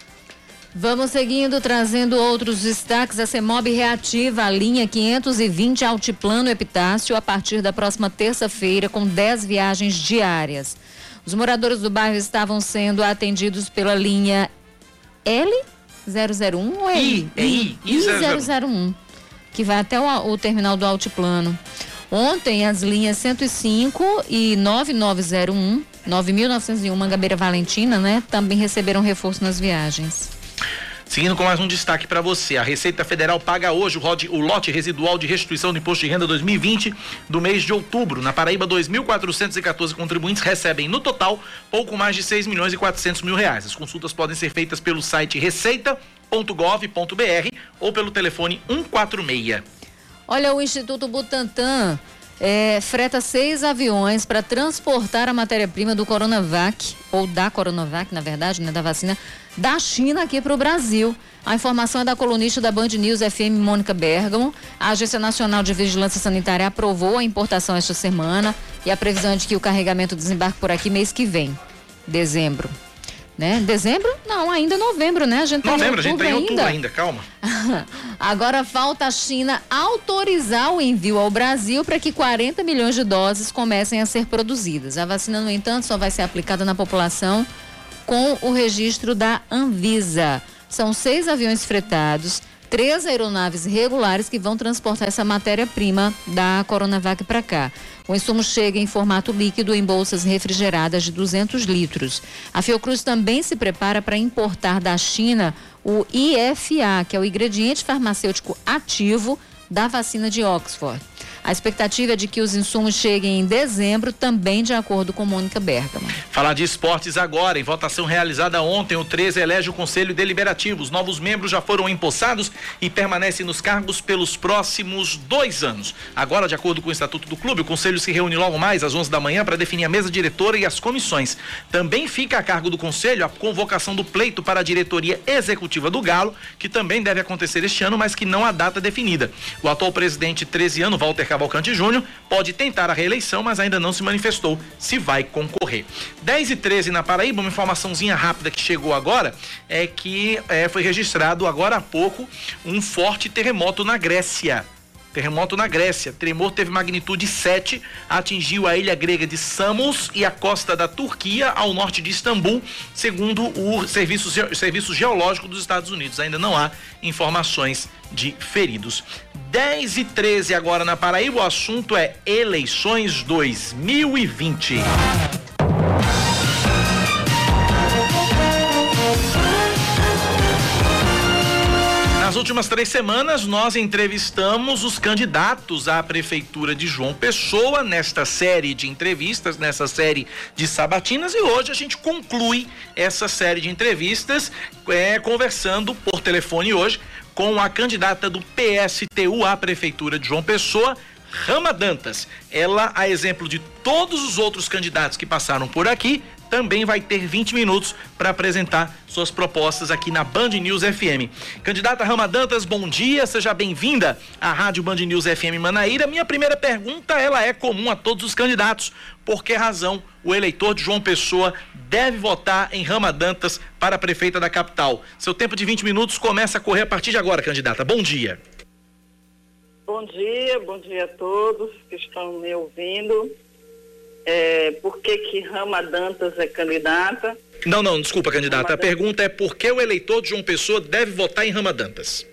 Vamos seguindo, trazendo outros destaques. A CEMOB reativa a linha 520 Altiplano Epitácio a partir da próxima terça-feira, com 10 viagens diárias. Os moradores do bairro estavam sendo atendidos pela linha L001 ou é I, é I, I001, que vai até o, o terminal do Altiplano. Ontem, as linhas 105 e 9901, 9901 Mangabeira Valentina, né, também receberam reforço nas viagens. Seguindo com mais um destaque para você, a Receita Federal paga hoje o, lote residual de restituição do Imposto de Renda 2020 do mês de outubro. Na Paraíba, 2.414 contribuintes recebem no total pouco mais de 6 milhões e 400 mil reais. As consultas podem ser feitas pelo site receita.gov.br ou pelo telefone 146. Olha, o Instituto Butantan é, freta seis aviões para transportar a matéria-prima do Coronavac, ou da Coronavac, na verdade, né, da vacina, da China aqui para o Brasil. A informação é da colunista da Band News FM, Mônica Bergamo. A Agência Nacional de Vigilância Sanitária aprovou a importação esta semana e a previsão é de que o carregamento desembarque por aqui mês que vem, dezembro né? Dezembro? Não, ainda novembro, né? A gente tá novembro, a gente tá em outubro ainda, ainda calma. Agora falta a China autorizar o envio ao Brasil para que 40 milhões de doses comecem a ser produzidas. A vacina, no entanto, só vai ser aplicada na população com o registro da Anvisa. São seis aviões fretados três aeronaves regulares que vão transportar essa matéria-prima da Coronavac para cá. O insumo chega em formato líquido em bolsas refrigeradas de 200 litros. A Fiocruz também se prepara para importar da China o IFA, que é o ingrediente farmacêutico ativo da vacina de Oxford. A expectativa é de que os insumos cheguem em dezembro, também de acordo com Mônica Bergamo. Falar de esportes agora. Em votação realizada ontem, o 13 elege o Conselho Deliberativo. Os novos membros já foram empossados e permanecem nos cargos pelos próximos dois anos. Agora, de acordo com o Estatuto do Clube, o Conselho se reúne logo mais às 11 da manhã para definir a mesa diretora e as comissões. Também fica a cargo do Conselho a convocação do pleito para a diretoria executiva do Galo, que também deve acontecer este ano, mas que não há data definida. O atual presidente 13 ano, Walter Cavalcante Júnior pode tentar a reeleição, mas ainda não se manifestou se vai concorrer. 10 e 13 na Paraíba, uma informaçãozinha rápida que chegou agora é que é, foi registrado agora há pouco um forte terremoto na Grécia. Terremoto na Grécia. Tremor teve magnitude 7, atingiu a ilha grega de Samos e a costa da Turquia, ao norte de Istambul, segundo o Serviço, Serviço Geológico dos Estados Unidos. Ainda não há informações de feridos. 10 e 13 agora na Paraíba. O assunto é eleições 2020. Nas últimas três semanas, nós entrevistamos os candidatos à Prefeitura de João Pessoa nesta série de entrevistas, nessa série de sabatinas, e hoje a gente conclui essa série de entrevistas é, conversando por telefone hoje com a candidata do PSTU à Prefeitura de João Pessoa, Rama Dantas. Ela, a exemplo de todos os outros candidatos que passaram por aqui, também vai ter 20 minutos para apresentar suas propostas aqui na Band News FM. Candidata Rama Dantas, bom dia, seja bem-vinda à Rádio Band News FM Manaíra. Minha primeira pergunta, ela é comum a todos os candidatos. Por que razão o eleitor de João Pessoa deve votar em Rama Dantas para prefeita da capital? Seu tempo de 20 minutos começa a correr a partir de agora, candidata. Bom dia. Bom dia, bom dia a todos que estão me ouvindo é, por que, que Rama Dantas é candidata. Não, não, desculpa, candidata. Rama a pergunta é por que o eleitor de João Pessoa deve votar em Rama Dantas?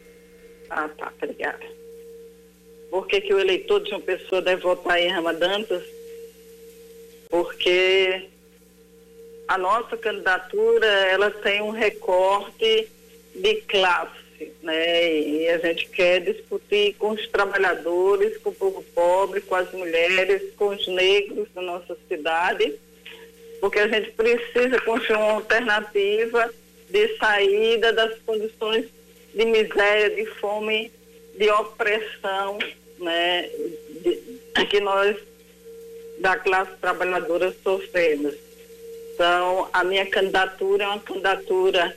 Ah, tá, obrigada. Por que, que o eleitor de João Pessoa deve votar em Rama Dantas? Porque a nossa candidatura, ela tem um recorte de classe né? E a gente quer discutir com os trabalhadores, com o povo pobre, com as mulheres, com os negros da nossa cidade, porque a gente precisa construir uma alternativa de saída das condições de miséria, de fome, de opressão, né? De, que nós da classe trabalhadora sofremos. Então, a minha candidatura é uma candidatura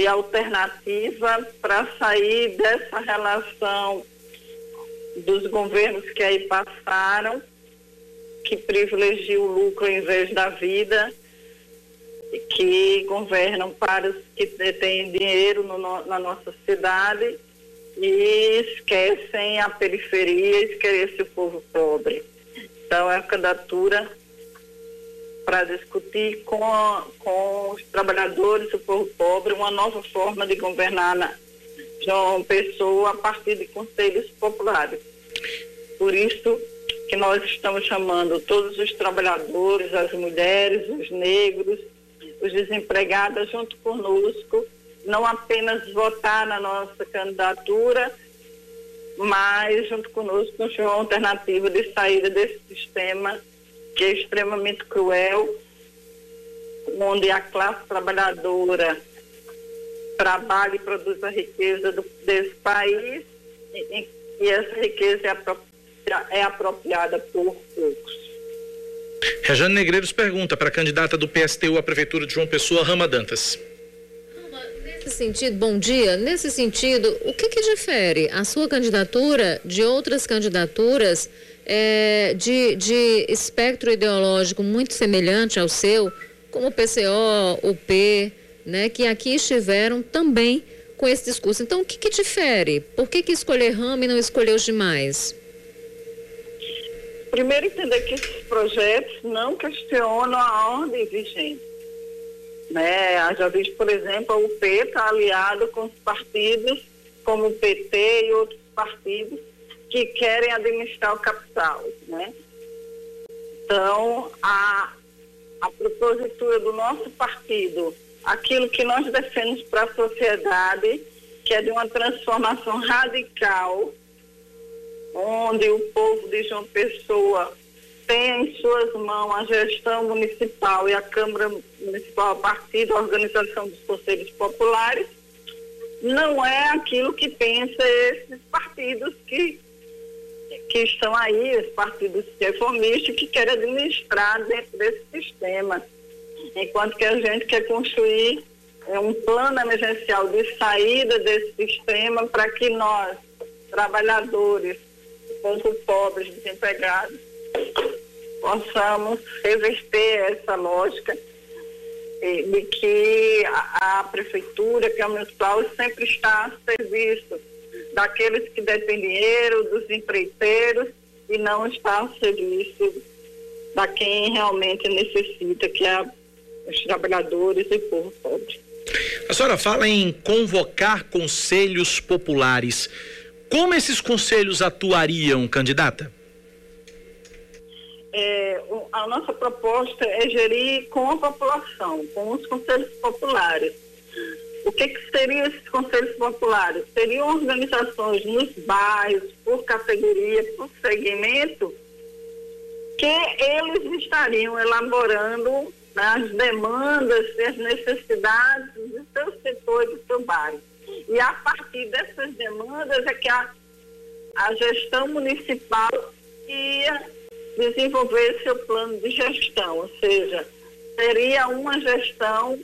de alternativa para sair dessa relação dos governos que aí passaram, que privilegiam o lucro em vez da vida, que governam para os que têm dinheiro no, na nossa cidade e esquecem a periferia, esquecem o povo pobre. Então, é a candidatura para discutir com, a, com os trabalhadores, o povo pobre, uma nova forma de governar na João Pessoa a partir de conselhos populares. Por isso que nós estamos chamando todos os trabalhadores, as mulheres, os negros, os desempregados junto conosco, não apenas votar na nossa candidatura, mas junto conosco construir uma alternativa de saída desse sistema que é extremamente cruel, onde a classe trabalhadora trabalha e produz a riqueza do, desse país e, e essa riqueza é, apropria, é apropriada por poucos. Rejane Negreiros pergunta para a candidata do PSTU à Prefeitura de João Pessoa, Rama Dantas. Nesse sentido, bom dia. Nesse sentido, o que, que difere a sua candidatura de outras candidaturas é, de, de espectro ideológico muito semelhante ao seu, como o PCO, o P, né, que aqui estiveram também com esse discurso. Então, o que, que difere? Por que, que escolher Rama e não escolher os demais? Primeiro, entender que esses projetos não questionam a ordem vigente. Né? Já visto, por exemplo, o UP está aliado com os partidos como o PT e outros partidos que querem administrar o capital, né? Então, a, a propositura do nosso partido, aquilo que nós defendemos para a sociedade, que é de uma transformação radical, onde o povo de João Pessoa tem em suas mãos a gestão municipal e a Câmara Municipal a partir da organização dos conselhos populares, não é aquilo que pensa esses partidos que que estão aí, os partidos reformistas, que querem administrar dentro desse sistema. Enquanto que a gente quer construir é, um plano emergencial de saída desse sistema para que nós, trabalhadores, quanto pobres, desempregados, possamos reverter essa lógica de que a, a prefeitura, que é o municipal, sempre está a serviço daqueles que detêm dinheiro, dos empreiteiros, e não está ao serviço da quem realmente necessita, que é os trabalhadores e o povo pobre. A senhora fala em convocar conselhos populares. Como esses conselhos atuariam, candidata? É, a nossa proposta é gerir com a população, com os conselhos populares o que, que seriam esses conselhos populares? Seriam organizações nos bairros, por categoria, por segmento, que eles estariam elaborando né, as demandas e as necessidades do seu setor do seu bairro. E a partir dessas demandas é que a, a gestão municipal ia desenvolver seu plano de gestão, ou seja, seria uma gestão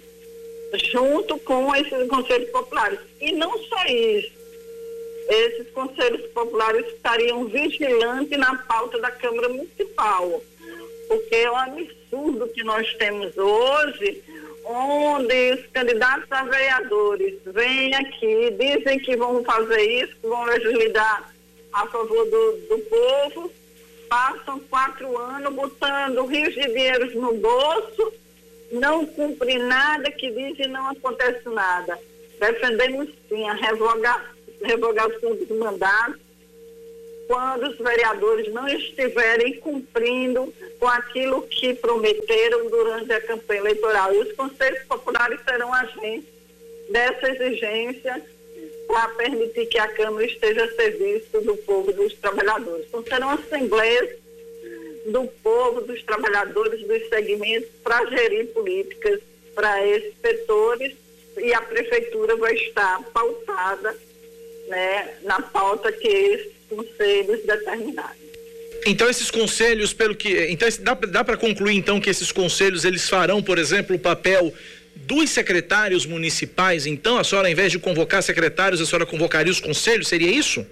junto com esses conselhos populares. E não só isso, esses conselhos populares estariam vigilantes na pauta da Câmara Municipal, porque é um absurdo que nós temos hoje, onde os candidatos a vereadores vêm aqui, dizem que vão fazer isso, que vão legislar a favor do, do povo, passam quatro anos botando rios de dinheiro no bolso, não cumprem nada que diz e não acontece nada. Defendemos sim a revogação dos mandatos quando os vereadores não estiverem cumprindo com aquilo que prometeram durante a campanha eleitoral. E os conselhos populares serão agentes dessa exigência para permitir que a Câmara esteja a serviço do povo dos trabalhadores. Então, serão assembleias do povo, dos trabalhadores, dos segmentos, para gerir políticas para esses setores e a Prefeitura vai estar pautada né, na pauta que esses conselhos determinarem. Então esses conselhos, pelo que, então dá, dá para concluir então que esses conselhos eles farão, por exemplo, o papel dos secretários municipais. Então a senhora, ao invés de convocar secretários, a senhora convocaria os conselhos? Seria isso?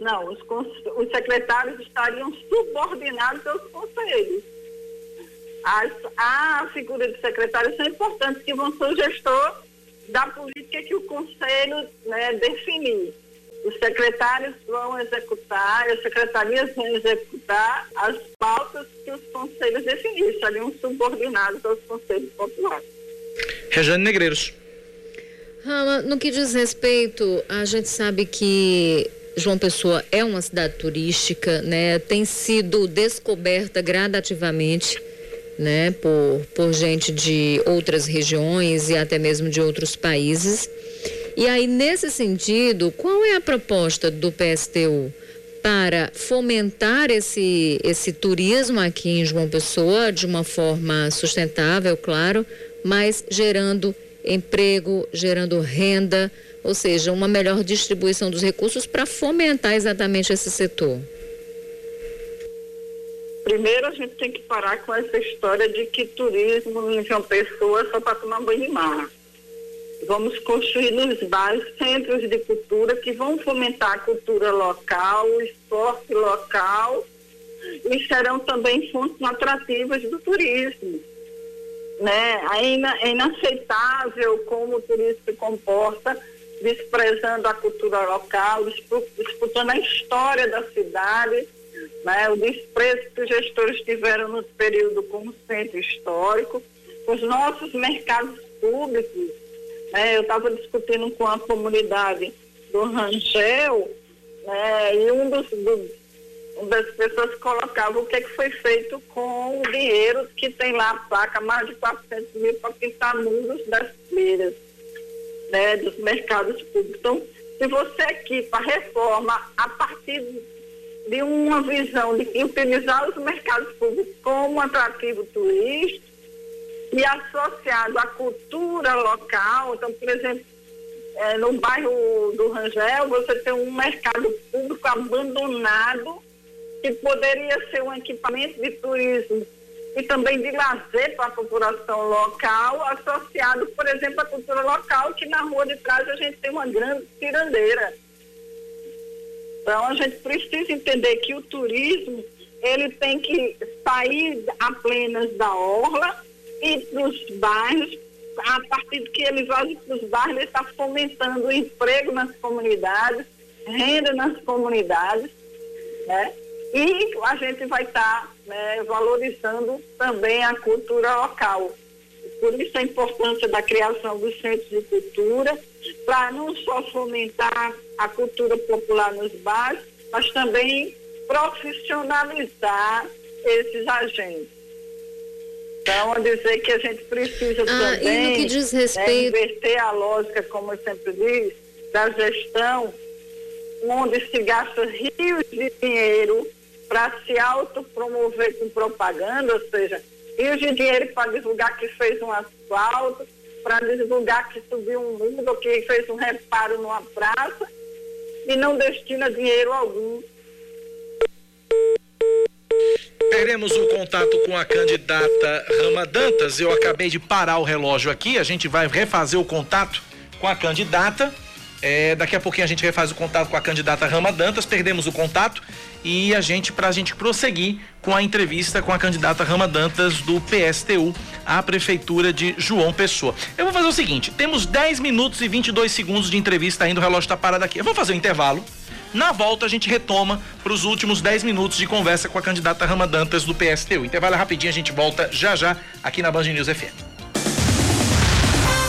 Não, os, os secretários estariam subordinados aos conselhos. As, a figura de secretários são importantes, que vão ser o gestor da política que o Conselho né, definir. Os secretários vão executar, as secretarias vão executar as pautas que os conselhos definirem, seriam subordinados aos conselhos populares. Rejane Negreiros. Rama, no que diz respeito, a gente sabe que João Pessoa é uma cidade turística, né? Tem sido descoberta gradativamente né, por, por gente de outras regiões e até mesmo de outros países. E aí, nesse sentido, qual é a proposta do PSTU para fomentar esse, esse turismo aqui em João Pessoa de uma forma sustentável, claro, mas gerando emprego, gerando renda, ou seja, uma melhor distribuição dos recursos para fomentar exatamente esse setor? Primeiro, a gente tem que parar com essa história de que turismo em João Pessoa é só para tomar banho de mar. Vamos construir nos bairros centros de cultura que vão fomentar a cultura local, o esporte local e serão também fontes atrativas do turismo. Né? É, inaceitável como o turismo se comporta, desprezando a cultura local, disputando a história da cidade né, o desprezo que os gestores tiveram no período como centro histórico, os nossos mercados públicos. Né, eu estava discutindo com a comunidade do Rangel, né, e um dos, do, uma das pessoas colocava o que, é que foi feito com o dinheiro que tem lá a placa, mais de 400 mil para pintar muros das feiras, né, dos mercados públicos. Então, se você equipa a reforma a partir de uma visão de utilizar os mercados públicos como atrativo turístico e associado à cultura local. Então, por exemplo, é, no bairro do Rangel, você tem um mercado público abandonado que poderia ser um equipamento de turismo e também de lazer para a população local, associado, por exemplo, à cultura local, que na rua de trás a gente tem uma grande cirandeira então a gente precisa entender que o turismo ele tem que sair apenas da orla e dos bairros. A partir de que ele vai para os bairros, ele está fomentando emprego nas comunidades, renda nas comunidades, né? E a gente vai estar tá, né, valorizando também a cultura local. Por isso a importância da criação dos centros de cultura, para não só fomentar a cultura popular nos bairros, mas também profissionalizar esses agentes. Então, a dizer que a gente precisa ah, também né, respeito... né, inverter a lógica, como eu sempre diz, da gestão, onde se gasta rios de dinheiro para se autopromover com propaganda, ou seja, rios de dinheiro para divulgar que fez um asfalto, para divulgar que subiu um muro, que fez um reparo numa praça, e não destina dinheiro algum teremos o contato com a candidata Rama Dantas. Eu acabei de parar o relógio aqui, a gente vai refazer o contato com a candidata. É, daqui a pouquinho a gente refaz o contato com a candidata Rama Dantas, perdemos o contato e a gente, para a gente prosseguir com a entrevista com a candidata Rama Dantas do PSTU à Prefeitura de João Pessoa. Eu vou fazer o seguinte: temos 10 minutos e 22 segundos de entrevista ainda, o relógio está parado aqui. Eu vou fazer um intervalo. Na volta a gente retoma para os últimos 10 minutos de conversa com a candidata Rama Dantas do PSTU. Intervalo é rapidinho, a gente volta já já aqui na Band News FM.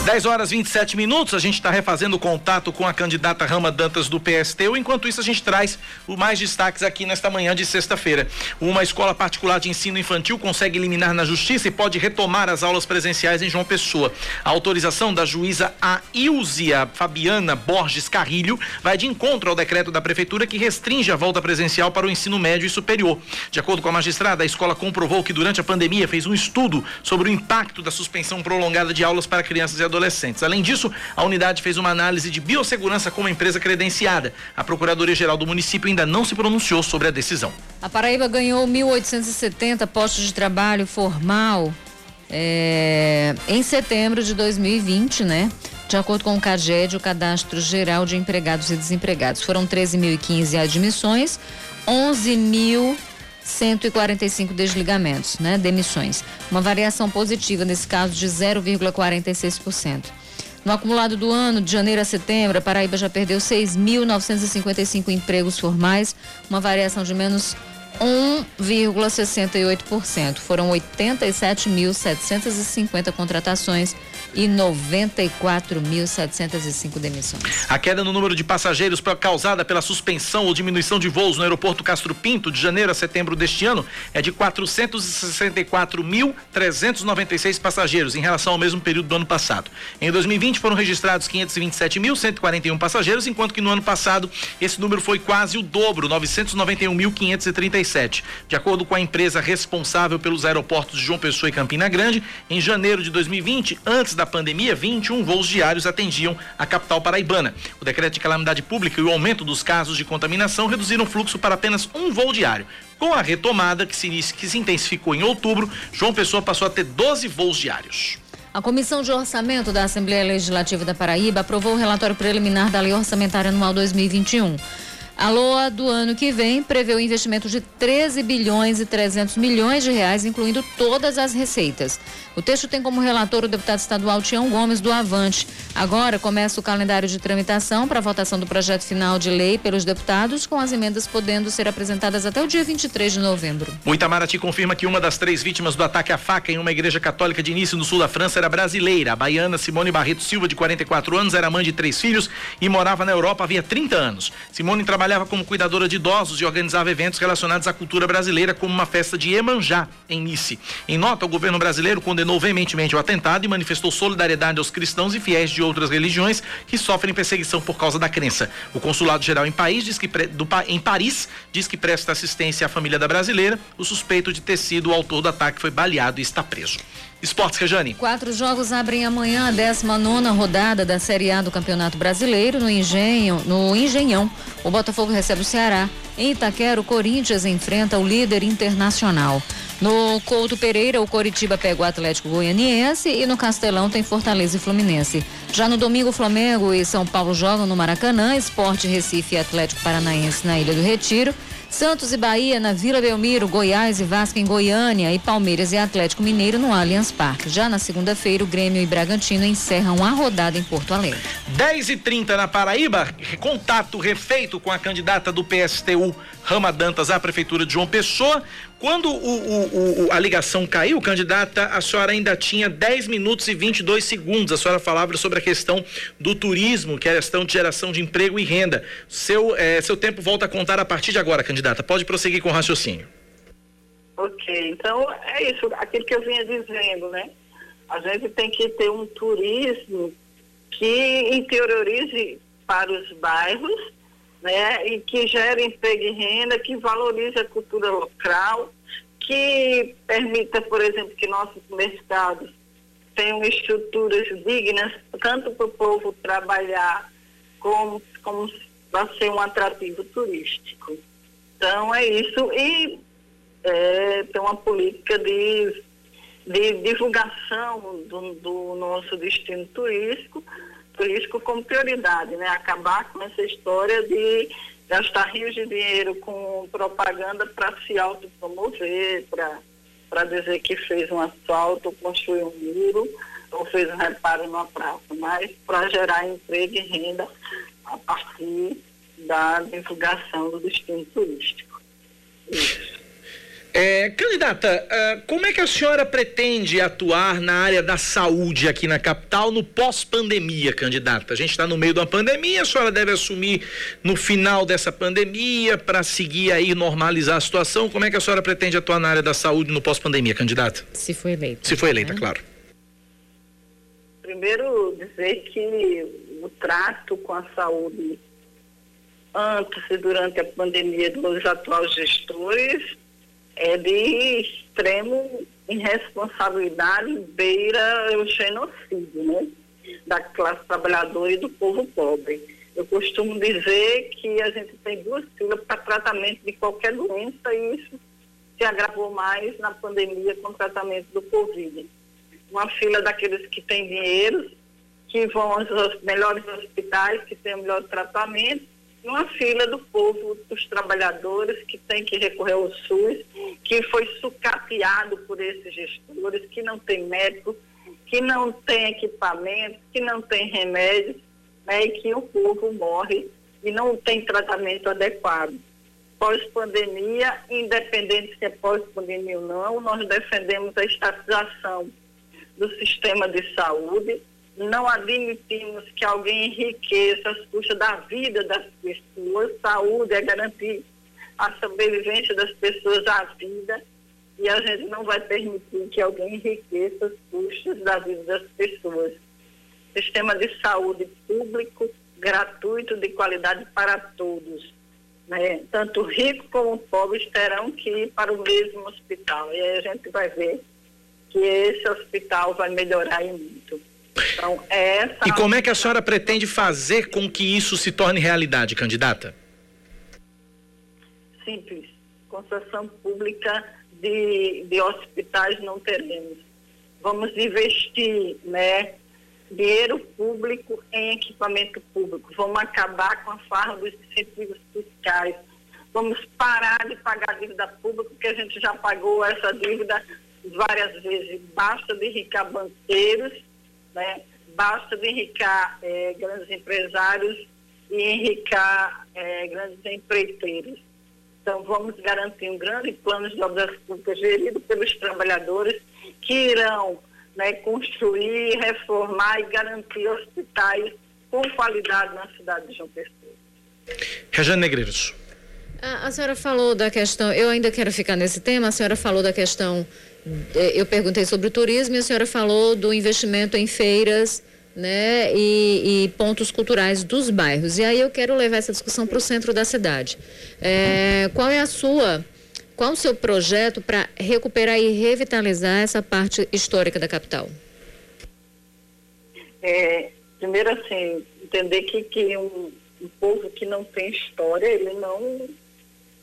10 horas 27 minutos, a gente está refazendo o contato com a candidata Rama Dantas do PSTU. Enquanto isso, a gente traz o mais destaques aqui nesta manhã de sexta-feira. Uma escola particular de ensino infantil consegue eliminar na justiça e pode retomar as aulas presenciais em João Pessoa. A autorização da juíza Ailzia Fabiana Borges Carrilho vai de encontro ao decreto da prefeitura que restringe a volta presencial para o ensino médio e superior. De acordo com a magistrada, a escola comprovou que durante a pandemia fez um estudo sobre o impacto da suspensão prolongada de aulas para crianças e adolescentes adolescentes. Além disso, a unidade fez uma análise de biossegurança com uma empresa credenciada. A Procuradoria-Geral do município ainda não se pronunciou sobre a decisão. A Paraíba ganhou 1.870 postos de trabalho formal é, em setembro de 2020, né? De acordo com o CAGED, o Cadastro Geral de Empregados e Desempregados. Foram 13.015 admissões, 11 mil 145 desligamentos, né, demissões. Uma variação positiva nesse caso de 0,46%. No acumulado do ano, de janeiro a setembro, a Paraíba já perdeu 6.955 empregos formais, uma variação de menos 1,68%. Foram 87.750 contratações e 94.705 demissões. A queda no número de passageiros causada pela suspensão ou diminuição de voos no aeroporto Castro Pinto de janeiro a setembro deste ano é de 464.396 passageiros em relação ao mesmo período do ano passado. Em 2020 foram registrados 527.141 passageiros, enquanto que no ano passado esse número foi quase o dobro, 991.537. De acordo com a empresa responsável pelos aeroportos de João Pessoa e Campina Grande, em janeiro de 2020, antes da pandemia, 21 voos diários atendiam a capital paraibana. O decreto de calamidade pública e o aumento dos casos de contaminação reduziram o fluxo para apenas um voo diário. Com a retomada, que se, que se intensificou em outubro, João Pessoa passou a ter 12 voos diários. A Comissão de Orçamento da Assembleia Legislativa da Paraíba aprovou o relatório preliminar da Lei Orçamentária Anual 2021. A LOA do ano que vem prevê o investimento de 13 bilhões e 300 milhões de reais, incluindo todas as receitas. O texto tem como relator o deputado estadual Tião Gomes do Avante. Agora começa o calendário de tramitação para a votação do projeto final de lei pelos deputados, com as emendas podendo ser apresentadas até o dia 23 de novembro. O Itamaraty confirma que uma das três vítimas do ataque à faca em uma igreja católica de início no sul da França era brasileira. A baiana Simone Barreto Silva, de 44 anos, era mãe de três filhos e morava na Europa havia 30 anos. Simone trabalhava como cuidadora de idosos e organizava eventos relacionados à cultura brasileira, como uma festa de Emanjá, em Nice. Em nota, o governo brasileiro condenou condenou veementemente o atentado e manifestou solidariedade aos cristãos e fiéis de outras religiões que sofrem perseguição por causa da crença. O consulado geral em, país diz que, do, em Paris diz que presta assistência à família da brasileira. O suspeito de ter sido o autor do ataque foi baleado e está preso. Esportes, Rejane. Quatro jogos abrem amanhã a 19 rodada da Série A do Campeonato Brasileiro no Engenho, no Engenhão. O Botafogo recebe o Ceará. Em Itaquera, o Corinthians enfrenta o líder internacional. No Couto Pereira, o Coritiba pega o Atlético Goianiense e no Castelão tem Fortaleza e Fluminense. Já no domingo, Flamengo e São Paulo jogam no Maracanã, Esporte Recife e Atlético Paranaense na Ilha do Retiro. Santos e Bahia na Vila Belmiro, Goiás e Vasco em Goiânia e Palmeiras e Atlético Mineiro no Allianz Parque. Já na segunda-feira, o Grêmio e Bragantino encerram a rodada em Porto Alegre. 10 e 30 na Paraíba, contato refeito com a candidata do PSTU, Rama Dantas, à Prefeitura de João Pessoa. Quando o, o, o, a ligação caiu, candidata, a senhora ainda tinha 10 minutos e 22 segundos. A senhora falava sobre a questão do turismo, que é a questão de geração de emprego e renda. Seu, é, seu tempo volta a contar a partir de agora, candidata. Pode prosseguir com o raciocínio. Ok, então é isso, aquilo que eu vinha dizendo, né? A gente tem que ter um turismo que interiorize para os bairros né, e que gere emprego e renda, que valorize a cultura local, que permita, por exemplo, que nossos mercados tenham estruturas dignas, tanto para o povo trabalhar, como, como para ser um atrativo turístico. Então, é isso. E é ter uma política de, de divulgação do, do nosso destino turístico, turístico como prioridade, né? Acabar com essa história de gastar rios de dinheiro com propaganda para se autopromover, para dizer que fez um asfalto, construiu um muro ou fez um reparo numa praça, mas para gerar emprego e renda a partir da divulgação do destino turístico. Isso. É, candidata, uh, como é que a senhora pretende atuar na área da saúde aqui na capital no pós-pandemia, candidata? A gente está no meio de uma pandemia, a senhora deve assumir no final dessa pandemia para seguir aí normalizar a situação. Como é que a senhora pretende atuar na área da saúde no pós-pandemia, candidata? Se for eleita. Se for eleita, né? claro. Primeiro dizer que o trato com a saúde antes e durante a pandemia dos atuais gestores é de extremo irresponsabilidade, beira o genocídio, né? Da classe trabalhadora e do povo pobre. Eu costumo dizer que a gente tem duas filas para tratamento de qualquer doença e isso se agravou mais na pandemia com o tratamento do Covid. Uma fila daqueles que têm dinheiro, que vão aos melhores hospitais, que têm o melhor tratamento, uma fila do povo, dos trabalhadores que tem que recorrer ao SUS, que foi sucateado por esses gestores, que não tem médico, que não tem equipamento, que não tem remédio, né, e que o povo morre e não tem tratamento adequado. Pós-pandemia, independente se é pós-pandemia ou não, nós defendemos a estatização do sistema de saúde, não admitimos que alguém enriqueça às custas da vida das pessoas. Saúde é garantir a sobrevivência das pessoas à vida e a gente não vai permitir que alguém enriqueça às custas da vida das pessoas. Sistema de saúde público, gratuito, de qualidade para todos. Né? Tanto rico como pobres terão que ir para o mesmo hospital. E aí a gente vai ver que esse hospital vai melhorar muito. Então, essa... E como é que a senhora pretende fazer com que isso se torne realidade, candidata? Simples. Concessão pública de, de hospitais não teremos. Vamos investir, né? Dinheiro público em equipamento público. Vamos acabar com a farra dos incentivos fiscais. Vamos parar de pagar dívida pública, porque a gente já pagou essa dívida várias vezes. Basta de enricar banqueiros né? Basta de enricar é, grandes empresários e enricar é, grandes empreiteiros. Então, vamos garantir um grande plano de obras públicas gerido pelos trabalhadores que irão né, construir, reformar e garantir hospitais com qualidade na cidade de João Pessoa. Rejane Negreiros. A, a senhora falou da questão, eu ainda quero ficar nesse tema, a senhora falou da questão eu perguntei sobre o turismo e a senhora falou do investimento em feiras né, e, e pontos culturais dos bairros. E aí eu quero levar essa discussão para o centro da cidade. É, qual é a sua, qual o seu projeto para recuperar e revitalizar essa parte histórica da capital? É, primeiro assim, entender que, que um, um povo que não tem história, ele não,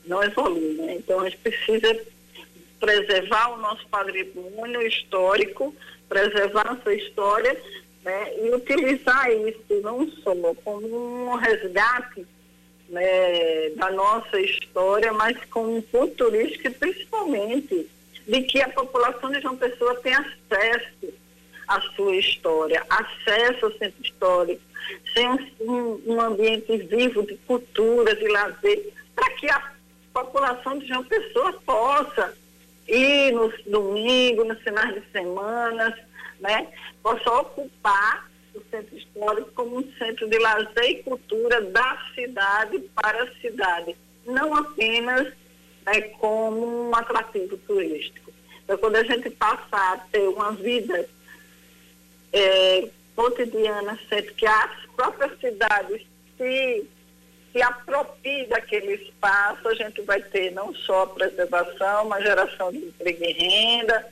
não evolui, né? Então a gente precisa preservar o nosso patrimônio histórico, preservar nossa história né, e utilizar isso não só como um resgate né, da nossa história, mas como um ponto turístico e principalmente de que a população de João Pessoa tem acesso à sua história, acesso ao centro histórico, sem um, um ambiente vivo de cultura, de lazer, para que a população de João Pessoa possa e nos domingos, nos finais de semana, né, possa ocupar o centro histórico como um centro de lazer e cultura da cidade para a cidade, não apenas né, como um atrativo turístico. Então, quando a gente passar a ter uma vida é, cotidiana, sempre que as próprias cidades se se aproprie daquele espaço, a gente vai ter não só a preservação, mas geração de emprego e renda,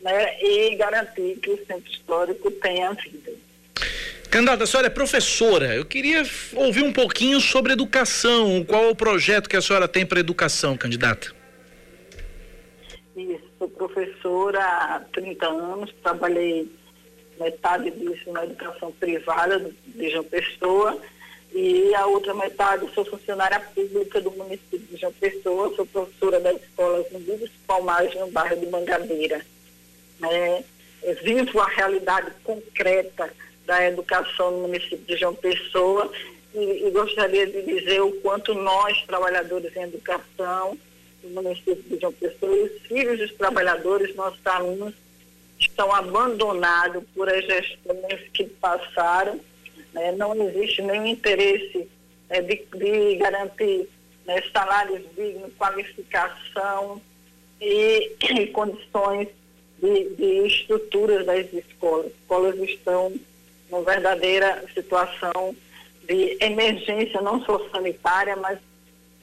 né, e garantir que o centro histórico tenha vida. Candidata, a senhora é professora. Eu queria ouvir um pouquinho sobre educação. Qual é o projeto que a senhora tem para educação, candidata? Isso, sou professora há 30 anos, trabalhei metade disso na educação privada de João Pessoa e a outra metade sou funcionária pública do município de João Pessoa, sou professora da escola Zumbi Palmares, no bairro de Mangabeira. É, vivo a realidade concreta da educação no município de João Pessoa e, e, gostaria de dizer o quanto nós, trabalhadores em educação do município de João Pessoa, e os filhos dos trabalhadores, nossos alunos, estão abandonados por as gestões que passaram. Né? Não existe nenhum interesse né, de, de, garantir né, salários dignos, qualificação e, e condições de, de estruturas das escolas. As escolas estão numa verdadeira situação de emergência, não só sanitária, mas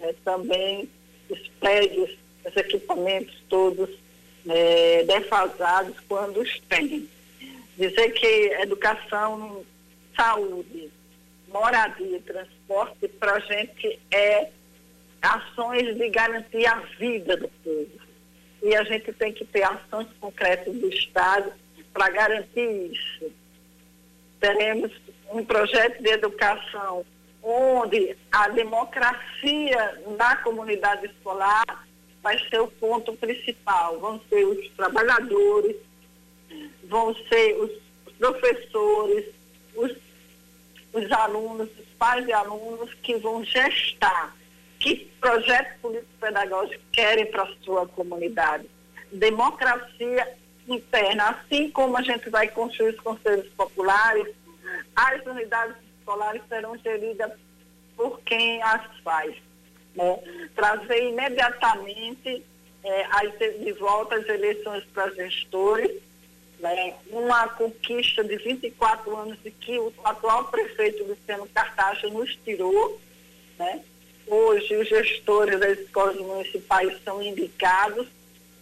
é, também os prédios, os equipamentos todos é, defasados quando os têm. Dizer que educação, saúde, moradia e transporte para a gente é ações de garantir a vida do povo. E a gente tem que ter ações concretas do Estado para garantir isso. Teremos um projeto de educação onde a democracia na comunidade escolar vai ser o ponto principal. Vão ser os trabalhadores, vão ser os professores, os, os alunos, os pais e alunos que vão gestar que projetos político-pedagógicos querem para a sua comunidade. Democracia interna, assim como a gente vai construir os conselhos populares, as unidades escolares serão geridas por quem as faz. Né? Trazer imediatamente é, as, de volta as eleições para gestores, né? uma conquista de 24 anos de que o atual prefeito Luciano Cartaxa nos tirou. Né? Hoje os gestores das escolas municipais são indicados,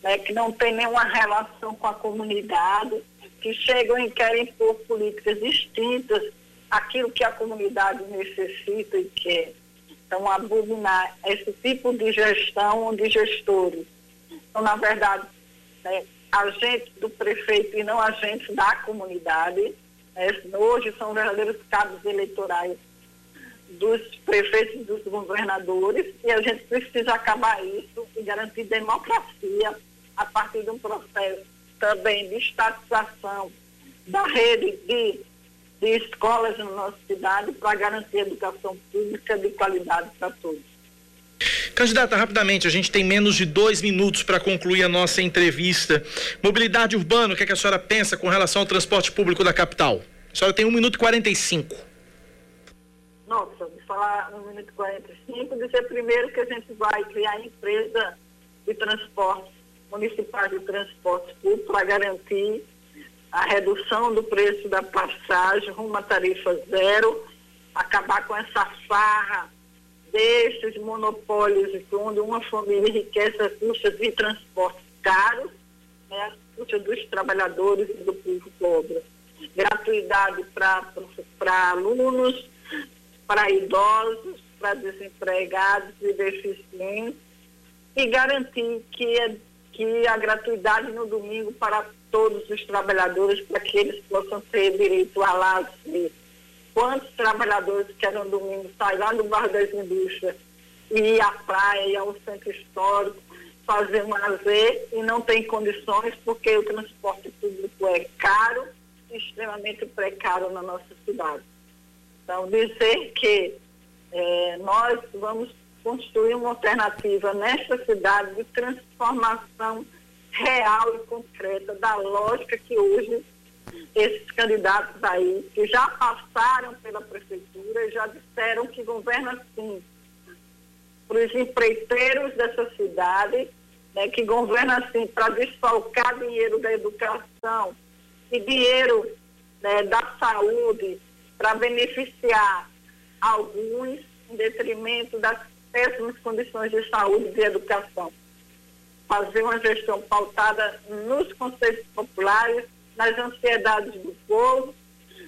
né? que não tem nenhuma relação com a comunidade, que chegam e querem pôr políticas distintas aquilo que a comunidade necessita e quer. Então, abominar esse tipo de gestão de gestores. Então, na verdade, né, agentes do prefeito e não agentes da comunidade. Né, hoje são verdadeiros cabos eleitorais dos prefeitos e dos governadores e a gente precisa acabar isso e garantir democracia a partir de um processo também de estatização da rede de de escolas na nossa cidade para garantir educação pública de qualidade para todos. Candidata, rapidamente, a gente tem menos de dois minutos para concluir a nossa entrevista. Mobilidade urbana, o que, é que, a senhora pensa com relação ao transporte público da capital? A senhora tem um minuto e 45. Nossa, vou falar um minuto e 45, dizer primeiro que a gente vai criar empresa de transporte, municipal de transporte público para garantir a redução do preço da passagem rumo à tarifa zero, acabar com essa farra desses monopólios onde uma família enriquece a custa de transportes caros, né, a custa dos trabalhadores e do povo pobre. Gratuidade para alunos, para idosos, para desempregados e deficientes e garantir que, é, que a gratuidade no domingo para todos os trabalhadores para que eles possam ter direito a lazer. Quantos trabalhadores que eram domingo saem lá do Bar das Indústrias e ir à praia, ir ao centro histórico, fazer um lazer e não tem condições porque o transporte público é caro extremamente precário na nossa cidade. Então, dizer que é, nós vamos construir uma alternativa nesta cidade de transformação real e concreta da lógica que hoje esses candidatos aí, que já passaram pela prefeitura, já disseram que governa assim para os empreiteiros dessa cidade, né, que governa assim para desfalcar dinheiro da educação e dinheiro né, da saúde para beneficiar alguns em detrimento das péssimas condições de saúde e de educação. Fazer uma gestão pautada nos conceitos populares, nas ansiedades do povo,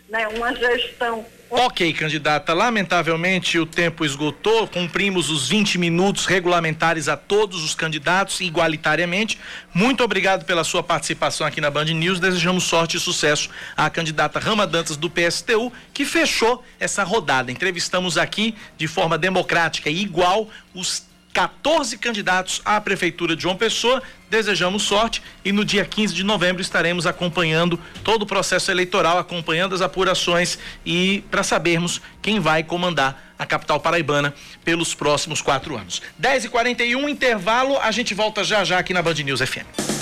né, uma gestão Ok, candidata. Lamentavelmente o tempo esgotou. Cumprimos os 20 minutos regulamentares a todos os candidatos igualitariamente. Muito obrigado pela sua participação aqui na Band News. Desejamos sorte e sucesso à candidata Rama Dantas do PSTU, que fechou essa rodada. Entrevistamos aqui de forma democrática e igual os 14 candidatos à Prefeitura de João Pessoa. Desejamos sorte e no dia 15 de novembro estaremos acompanhando todo o processo eleitoral, acompanhando as apurações e para sabermos quem vai comandar a capital paraibana pelos próximos quatro anos. 10h41, intervalo, a gente volta já já aqui na Band News FM.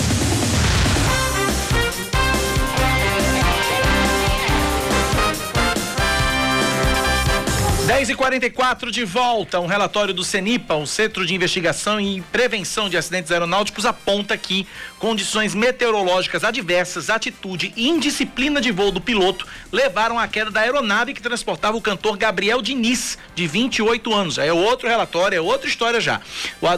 10 e 44 de volta. Um relatório do CENIPA, o Centro de Investigação e Prevenção de Acidentes Aeronáuticos, aponta que condições meteorológicas adversas, atitude e indisciplina de voo do piloto levaram à queda da aeronave que transportava o cantor Gabriel Diniz, de 28 anos. É outro relatório, é outra história já.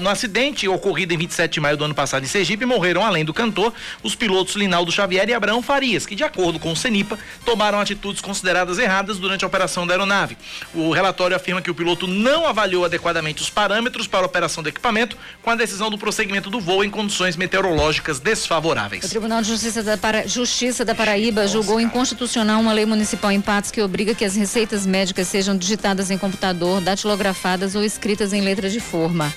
No acidente ocorrido em 27 de maio do ano passado em Sergipe, morreram, além do cantor, os pilotos Linaldo Xavier e Abraão Farias, que, de acordo com o CENIPA, tomaram atitudes consideradas erradas durante a operação da aeronave. O relatório afirma que o piloto não avaliou adequadamente os parâmetros para a operação do equipamento com a decisão do prosseguimento do voo em condições meteorológicas desfavoráveis. O Tribunal de Justiça da, Para... Justiça da Paraíba Nossa, julgou cara. inconstitucional uma lei municipal em Patos que obriga que as receitas médicas sejam digitadas em computador, datilografadas ou escritas em letra de forma.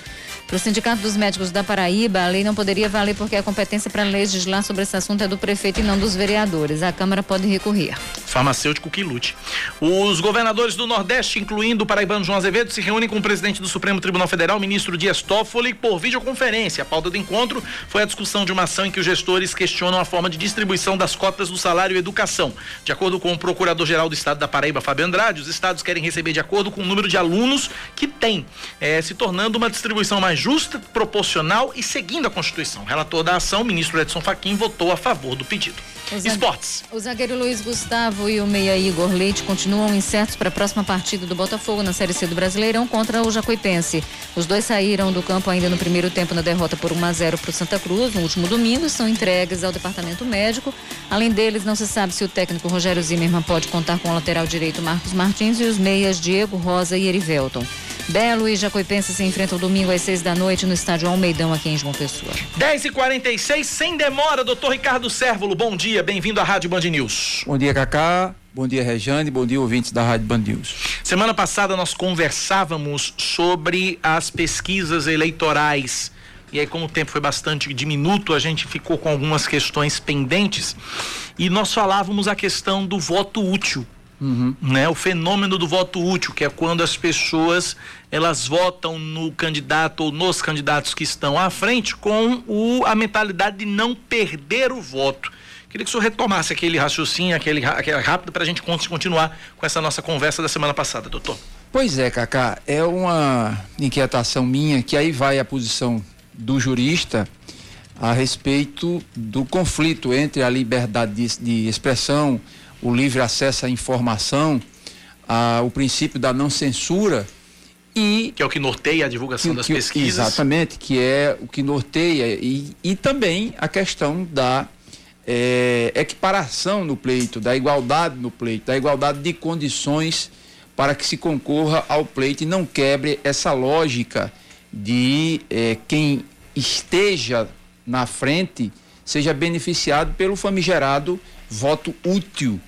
Para o Sindicato dos Médicos da Paraíba, a lei não poderia valer porque a competência para legislar sobre esse assunto é do prefeito e não dos vereadores. A Câmara pode recorrer. Farmacêutico que lute. Os governadores do Nordeste, incluindo o paraibano João Azevedo, se reúnem com o presidente do Supremo Tribunal Federal, ministro Dias Toffoli, por videoconferência. A pauta do encontro foi a discussão de uma ação em que os gestores questionam a forma de distribuição das cotas do salário e educação. De acordo com o procurador-geral do estado da Paraíba, Fábio Andrade, os estados querem receber de acordo com o número de alunos que têm, eh, se tornando uma distribuição mais justa, proporcional e seguindo a Constituição. O relator da ação, ministro Edson Fachin, votou a favor do pedido. O Esportes. O zagueiro Luiz Gustavo e o meia Igor Leite continuam incertos para a próxima partida do Botafogo na Série C do Brasileirão contra o Jacuipense. Os dois saíram do campo ainda no primeiro tempo na derrota por 1 a 0 para o Santa Cruz no último domingo e são entregues ao departamento médico. Além deles, não se sabe se o técnico Rogério Zimmermann pode contar com o lateral direito Marcos Martins e os meias Diego Rosa e Erivelton. Belo e Jacuipense se enfrentam domingo às seis da noite no estádio Almeidão, aqui em João Pessoa. 10 e 46 sem demora, doutor Ricardo Sérvulo. Bom dia, bem-vindo à Rádio Band News. Bom dia, Cacá. Bom dia, Rejane. Bom dia, ouvintes da Rádio Band News. Semana passada nós conversávamos sobre as pesquisas eleitorais. E aí, como o tempo foi bastante diminuto, a gente ficou com algumas questões pendentes. E nós falávamos a questão do voto útil Uhum. Né? O fenômeno do voto útil, que é quando as pessoas elas votam no candidato ou nos candidatos que estão à frente com o, a mentalidade de não perder o voto. Queria que o senhor retomasse aquele raciocínio, aquele, aquele rápido, para a gente continuar com essa nossa conversa da semana passada, doutor. Pois é, Cacá, é uma inquietação minha que aí vai a posição do jurista a respeito do conflito entre a liberdade de, de expressão, o livre acesso à informação, a, o princípio da não censura e que é o que norteia a divulgação que, das que, pesquisas. Exatamente, que é o que norteia e, e também a questão da é, equiparação no pleito, da igualdade no pleito, da igualdade de condições para que se concorra ao pleito e não quebre essa lógica de é, quem esteja na frente seja beneficiado pelo famigerado voto útil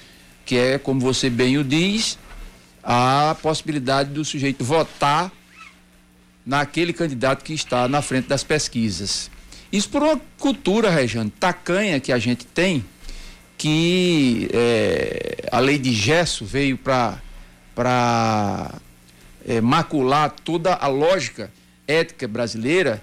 que é, como você bem o diz, a possibilidade do sujeito votar naquele candidato que está na frente das pesquisas. Isso por uma cultura, Rejane, tacanha que a gente tem, que é, a lei de Gesso veio para é, macular toda a lógica ética brasileira,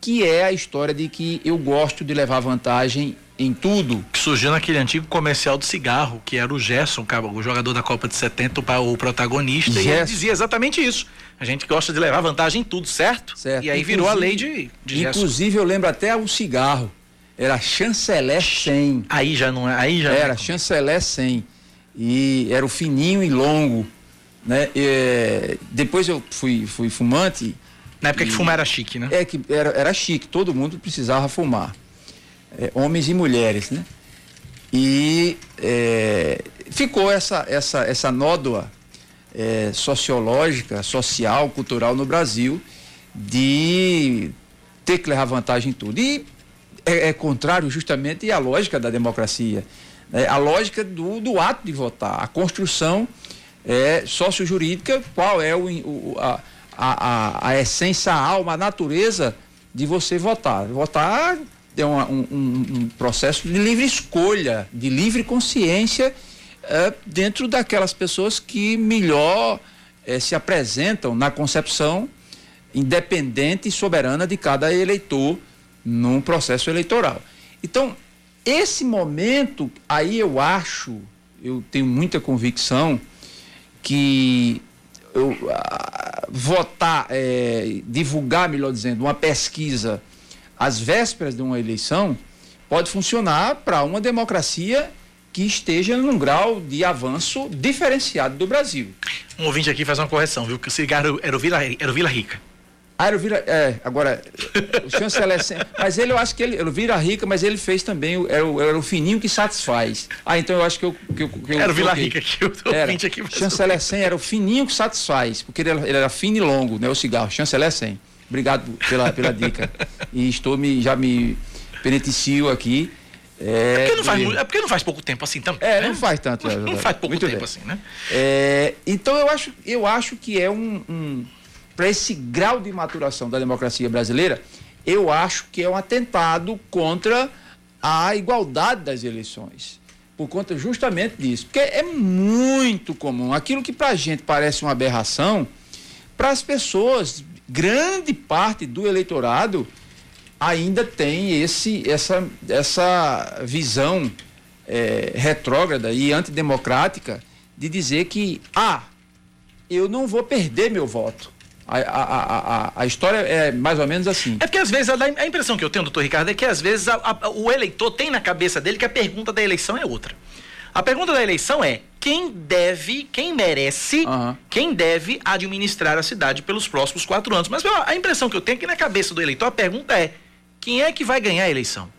que é a história de que eu gosto de levar vantagem em tudo. Que surgiu naquele antigo comercial do cigarro, que era o Gerson, o jogador da Copa de 70, o protagonista, Gerson. e ele dizia exatamente isso. A gente gosta de levar vantagem em tudo, certo? Certo. E aí inclusive, virou a lei de, de Gerson. Inclusive, eu lembro até o cigarro. Era chanceler 100. Aí já não é. Aí já era não é. chanceler 100. E era o fininho e longo. Né? E, depois eu fui, fui fumante. Na época e, que fumar era chique, né? É que era, era chique, todo mundo precisava fumar é, homens e mulheres, né? E é, ficou essa, essa, essa nódoa é, sociológica, social, cultural no Brasil de ter que levar vantagem em tudo. E é, é contrário justamente à lógica da democracia, né? a lógica do, do ato de votar, a construção é, sociojurídica, qual é o, o a, a, a, essência, a alma, a natureza de você votar. Votar é uma, um, um, processo de livre escolha, de livre consciência é, dentro daquelas pessoas que melhor é, se apresentam na concepção independente e soberana de cada eleitor num processo eleitoral. Então, esse momento, aí eu acho, eu tenho muita convicção que eu, uh, votar, é, divulgar, melhor dizendo, uma pesquisa às vésperas de uma eleição pode funcionar para uma democracia que esteja num grau de avanço diferenciado do Brasil. Um ouvinte aqui faz uma correção, viu? Que o cigarro era o Vila, era o Vila Rica. Ah, era o Vila. É, agora, o chanceler. mas ele, eu acho que ele. Era o Vila Rica, mas ele fez também. Era o, era o fininho que satisfaz. Ah, então eu acho que eu. Que eu, que eu era o Vila Rica que o ouvinte aqui. Chanceler 100 era o fininho que satisfaz, porque ele era, ele era fino e longo, né? O cigarro. Chanceler 100. Obrigado pela, pela dica. e estou me, já me beneficio aqui. É, é, porque não faz, é porque não faz pouco tempo assim também. É, né? não faz tanto. Não, não faz pouco Muito tempo bem. assim, né? É, então eu acho, eu acho que é um, um para esse grau de maturação da democracia brasileira, eu acho que é um atentado contra a igualdade das eleições. Por conta justamente disso. Porque é muito comum. Aquilo que para a gente parece uma aberração, para as pessoas, grande parte do eleitorado ainda tem esse, essa, essa visão é, retrógrada e antidemocrática de dizer que, ah, eu não vou perder meu voto. A, a, a, a, história é mais ou menos assim. É porque às vezes a, impressão que eu tenho, doutor Ricardo, é que às vezes o eleitor tem na cabeça dele que a pergunta da eleição é outra. A pergunta da eleição é quem deve, quem merece, uhum. quem deve administrar a cidade pelos próximos quatro anos. Mas a impressão que eu tenho é que na cabeça do eleitor a pergunta é quem é que vai ganhar a eleição?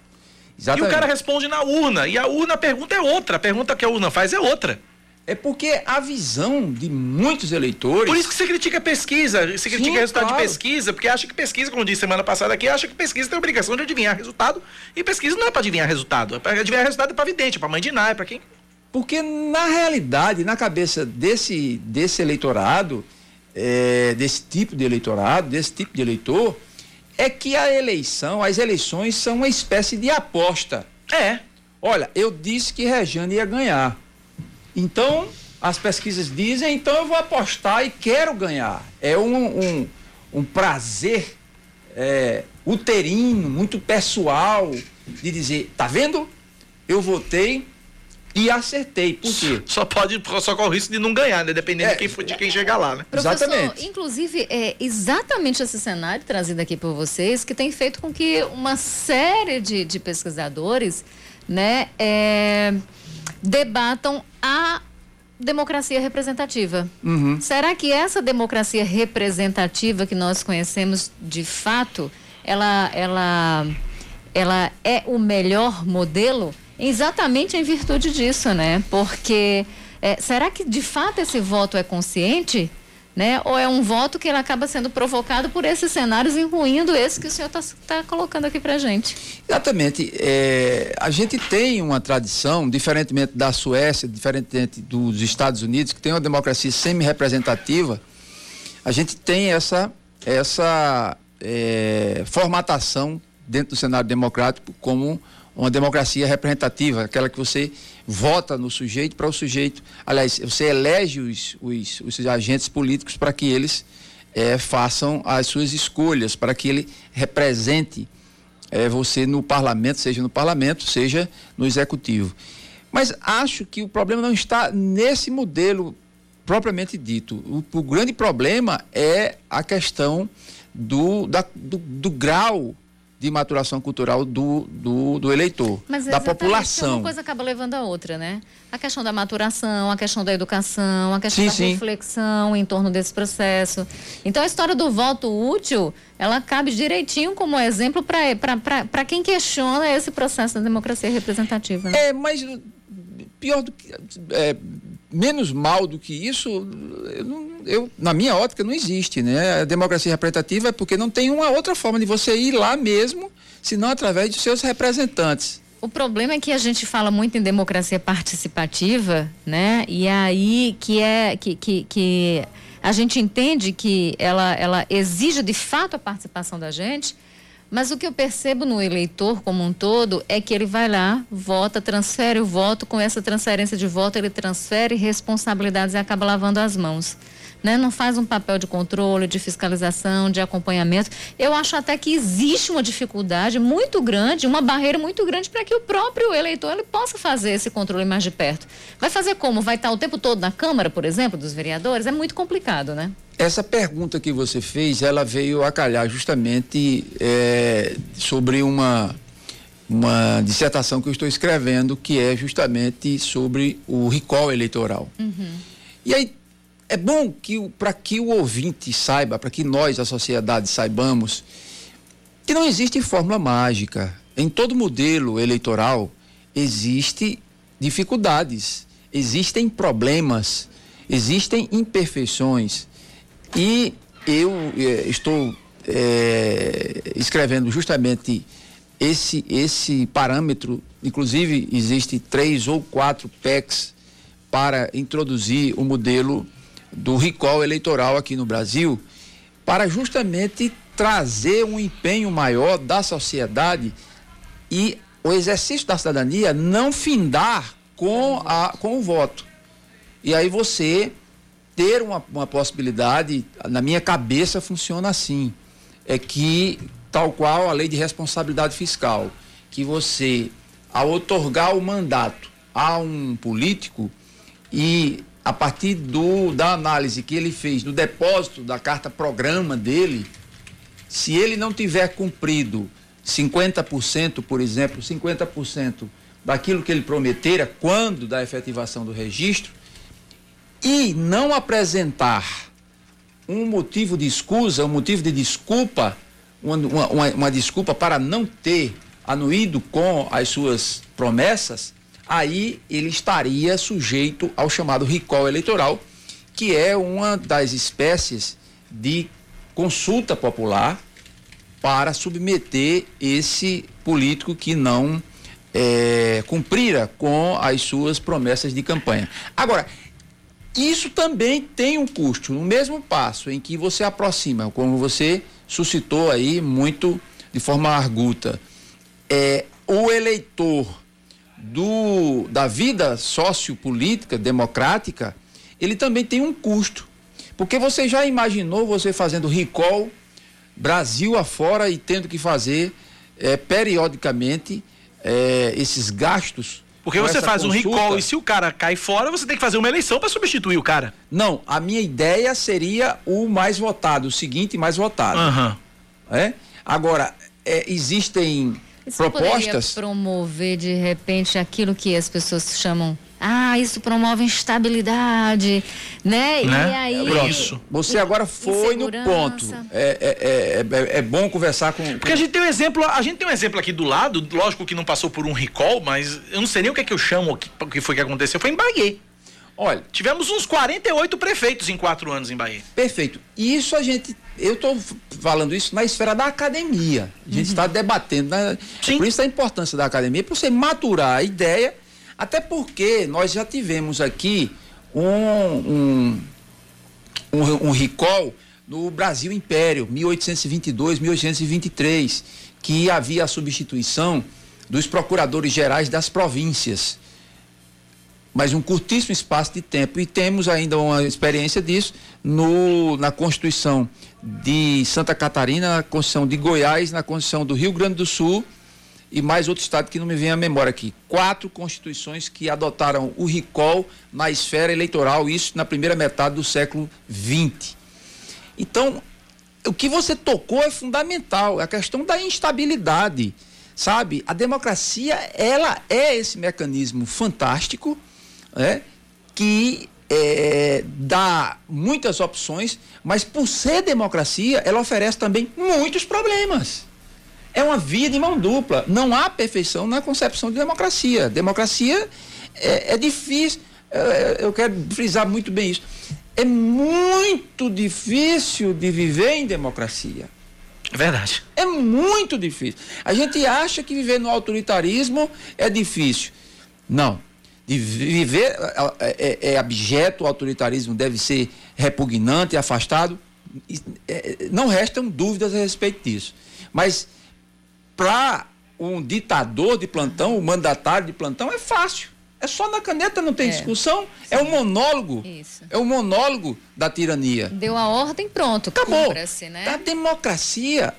Exatamente. E o cara responde na urna. E a urna, a pergunta é outra. A pergunta que a urna faz é outra. É porque a visão de muitos eleitores. Por isso que você critica a pesquisa, você critica Sim, resultado claro. de pesquisa, porque acha que pesquisa, como disse semana passada aqui, acha que pesquisa tem a obrigação de adivinhar resultado. E pesquisa não é para adivinhar resultado. É para adivinhar resultado é para vidente, é para mãe de Iná, é para quem. Porque na realidade, na cabeça desse, desse eleitorado, é, desse tipo de eleitorado, desse tipo de eleitor, é que a eleição, as eleições são uma espécie de aposta. É. Olha, eu disse que Rejane ia ganhar. Então, as pesquisas dizem, então eu vou apostar e quero ganhar. É um, um, um prazer é, uterino, muito pessoal, de dizer, tá vendo? Eu votei e acertei. Por quê? Só pode, só corre o risco de não ganhar, né? Dependendo é, de, quem, de quem chegar lá, né? Exatamente. Inclusive, é exatamente esse cenário trazido aqui por vocês que tem feito com que uma série de, de pesquisadores, né, é, debatam a democracia representativa. Uhum. Será que essa democracia representativa que nós conhecemos de fato, ela, ela, ela é o melhor modelo? Exatamente em virtude disso, né? Porque é, será que de fato esse voto é consciente? né? Ou é um voto que ele acaba sendo provocado por esses cenários, incluindo esse que o senhor está tá colocando aqui para gente. Exatamente. É, a gente tem uma tradição, diferentemente da Suécia, diferentemente dos Estados Unidos, que tem uma democracia semi-representativa, a gente tem essa, essa é, formatação dentro do cenário democrático como uma democracia representativa, aquela que você vota no sujeito para o sujeito. Aliás, você elege os, os, os agentes políticos para que eles é, façam as suas escolhas, para que ele represente é, você no parlamento, seja no parlamento, seja no executivo. Mas acho que o problema não está nesse modelo propriamente dito. O, o grande problema é a questão do, da, do, do grau de maturação cultural do, do, do eleitor, Mas da população. Uma coisa acaba levando a outra, né? A questão da maturação, a questão da educação, a questão sim, da sim. reflexão em torno desse processo. Então, a história do voto útil, ela cabe direitinho como exemplo para quem questiona esse processo da democracia representativa. Né? É, mas pior do que. É, menos mal do que isso, eu, não, eu, na minha ótica, não existe, né? A democracia representativa é porque não tem uma outra forma de você ir lá mesmo, senão através de seus representantes. O problema é que a gente fala muito em democracia participativa, né? E aí que é que, que, que a gente entende que ela, ela exige de fato a participação da gente, mas o que eu percebo no eleitor como um todo é que ele vai lá, vota, transfere o voto, com essa transferência de voto ele transfere responsabilidades e acaba lavando as mãos né? não faz um papel de controle, de fiscalização, de acompanhamento. Eu acho até que existe uma dificuldade muito grande, uma barreira muito grande para que o próprio eleitor ele possa fazer esse controle mais de perto. Vai fazer como? Vai estar o tempo todo na Câmara, por exemplo, dos vereadores? É muito complicado, né? Essa pergunta que você fez, ela veio a calhar justamente é, sobre uma uma dissertação que eu estou escrevendo que é justamente sobre o recall eleitoral. Uhum. E aí é bom que para que o ouvinte saiba, para que nós, a sociedade, saibamos que não existe fórmula mágica. Em todo modelo eleitoral existe dificuldades, existem problemas, existem imperfeições. E eu é, estou é, escrevendo justamente esse, esse parâmetro, inclusive existe três ou quatro PECs para introduzir o modelo do recall eleitoral aqui no Brasil, para justamente trazer um empenho maior da sociedade e o exercício da cidadania não findar com, a, com o voto. E aí você ter uma, uma possibilidade, na minha cabeça funciona assim, é que, tal qual a lei de responsabilidade fiscal, que você, ao otorgar o mandato a um político e a partir do, da análise que ele fez no depósito da carta programa dele, se ele não tiver cumprido 50%, por exemplo, 50% daquilo que ele prometera quando da efetivação do registro, e não apresentar um motivo de escusa, um motivo de desculpa, uma, uma, uma desculpa para não ter anuído com as suas promessas, aí ele estaria sujeito ao chamado recall eleitoral, que é uma das espécies de consulta popular para submeter esse político que não é, cumprira com as suas promessas de campanha. Agora, isso também tem um custo. No mesmo passo em que você aproxima, como você suscitou aí muito de forma arguta, é, o eleitor do, da vida sociopolítica, democrática, ele também tem um custo. Porque você já imaginou você fazendo recall Brasil afora e tendo que fazer é, periodicamente é, esses gastos. Porque você faz consulta. um recall e se o cara cai fora, você tem que fazer uma eleição para substituir o cara. Não, a minha ideia seria o mais votado, o seguinte mais votado. Uhum. É? Agora, é, existem isso propostas. promover de repente aquilo que as pessoas chamam ah, isso promove instabilidade, né? né? E aí. Isso. Você agora foi no ponto. É, é, é, é, bom conversar com. Porque a gente tem um exemplo, a gente tem um exemplo aqui do lado, lógico que não passou por um recall, mas eu não sei nem o que é que eu chamo, o que foi que aconteceu. Foi em Bahia. Olha, tivemos uns 48 prefeitos em quatro anos em Bahia. Perfeito. Isso a gente eu estou falando isso na esfera da academia. A gente está uhum. debatendo. Né? Sim. Por isso a importância da academia, para você maturar a ideia, até porque nós já tivemos aqui um, um, um, um recall no Brasil Império, 1822, 1823, que havia a substituição dos procuradores gerais das províncias mas um curtíssimo espaço de tempo. E temos ainda uma experiência disso no, na Constituição de Santa Catarina, na Constituição de Goiás, na Constituição do Rio Grande do Sul e mais outro estado que não me vem à memória aqui. Quatro constituições que adotaram o recall na esfera eleitoral, isso na primeira metade do século XX. Então, o que você tocou é fundamental, é a questão da instabilidade, sabe? A democracia, ela é esse mecanismo fantástico né, que é, dá muitas opções, mas por ser democracia, ela oferece também muitos problemas. É uma via de mão dupla. Não há perfeição na concepção de democracia. Democracia é, é difícil. é, eu quero frisar muito bem isso. É muito difícil de viver em democracia. É verdade. É muito difícil. A gente acha que viver no autoritarismo é difícil. Não. De viver é, é, é abjeto, o autoritarismo deve ser repugnante, afastado. É, não restam dúvidas a respeito disso. Mas para um ditador de plantão, um mandatário de plantão, é fácil. É só na caneta, não tem é. discussão. Sim. É um monólogo. Isso. É um monólogo da tirania. Deu a ordem, pronto. Acabou. Né? A democracia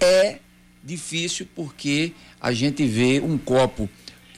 é difícil porque a gente vê um copo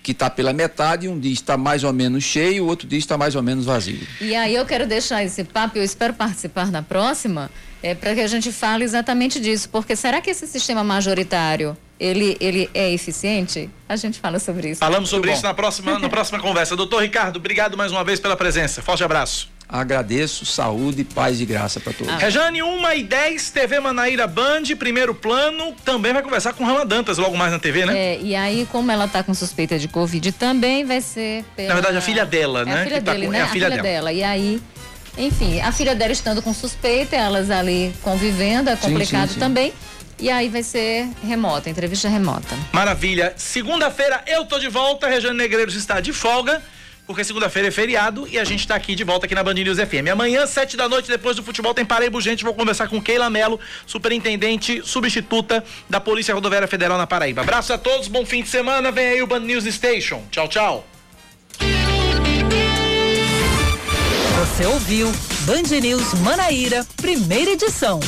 que está pela metade, um dia está mais ou menos cheio, o outro dia está mais ou menos vazio. E aí eu quero deixar esse papo, eu espero participar na próxima, é, para que a gente fale exatamente disso, porque será que esse sistema majoritário ele, ele é eficiente? A gente fala sobre isso. Falamos sobre isso na próxima, na próxima conversa. Doutor Ricardo, obrigado mais uma vez pela presença. Forte abraço. Agradeço, saúde, paz e graça para todos. Ah. Rejane, 1 e 10, TV Manaíra Band, primeiro plano, também vai conversar com Rama Dantas logo mais na TV, né? É, e aí, como ela tá com suspeita de Covid, também vai ser pela... Na verdade, a filha dela, é né? A filha tá dele, com... né? É a, filha, filha dela. dela. E aí, enfim, a filha dela estando com suspeita, elas ali convivendo, é complicado sim, sim, sim. também. E aí vai ser remota, entrevista remota. Maravilha. Segunda-feira eu tô de volta, Rejane Negreiros está de folga porque segunda-feira é feriado e a gente está aqui de volta aqui na Band News FM. Amanhã, sete da noite, depois do futebol, tem Paraíba Gente. Vou conversar com Keila Melo, superintendente substituta da Polícia Rodoviária Federal na Paraíba. Abraço a todos, bom fim de semana. Vem aí o Band News Station. Tchau, tchau. Você ouviu Band News Manaíra, primeira edição.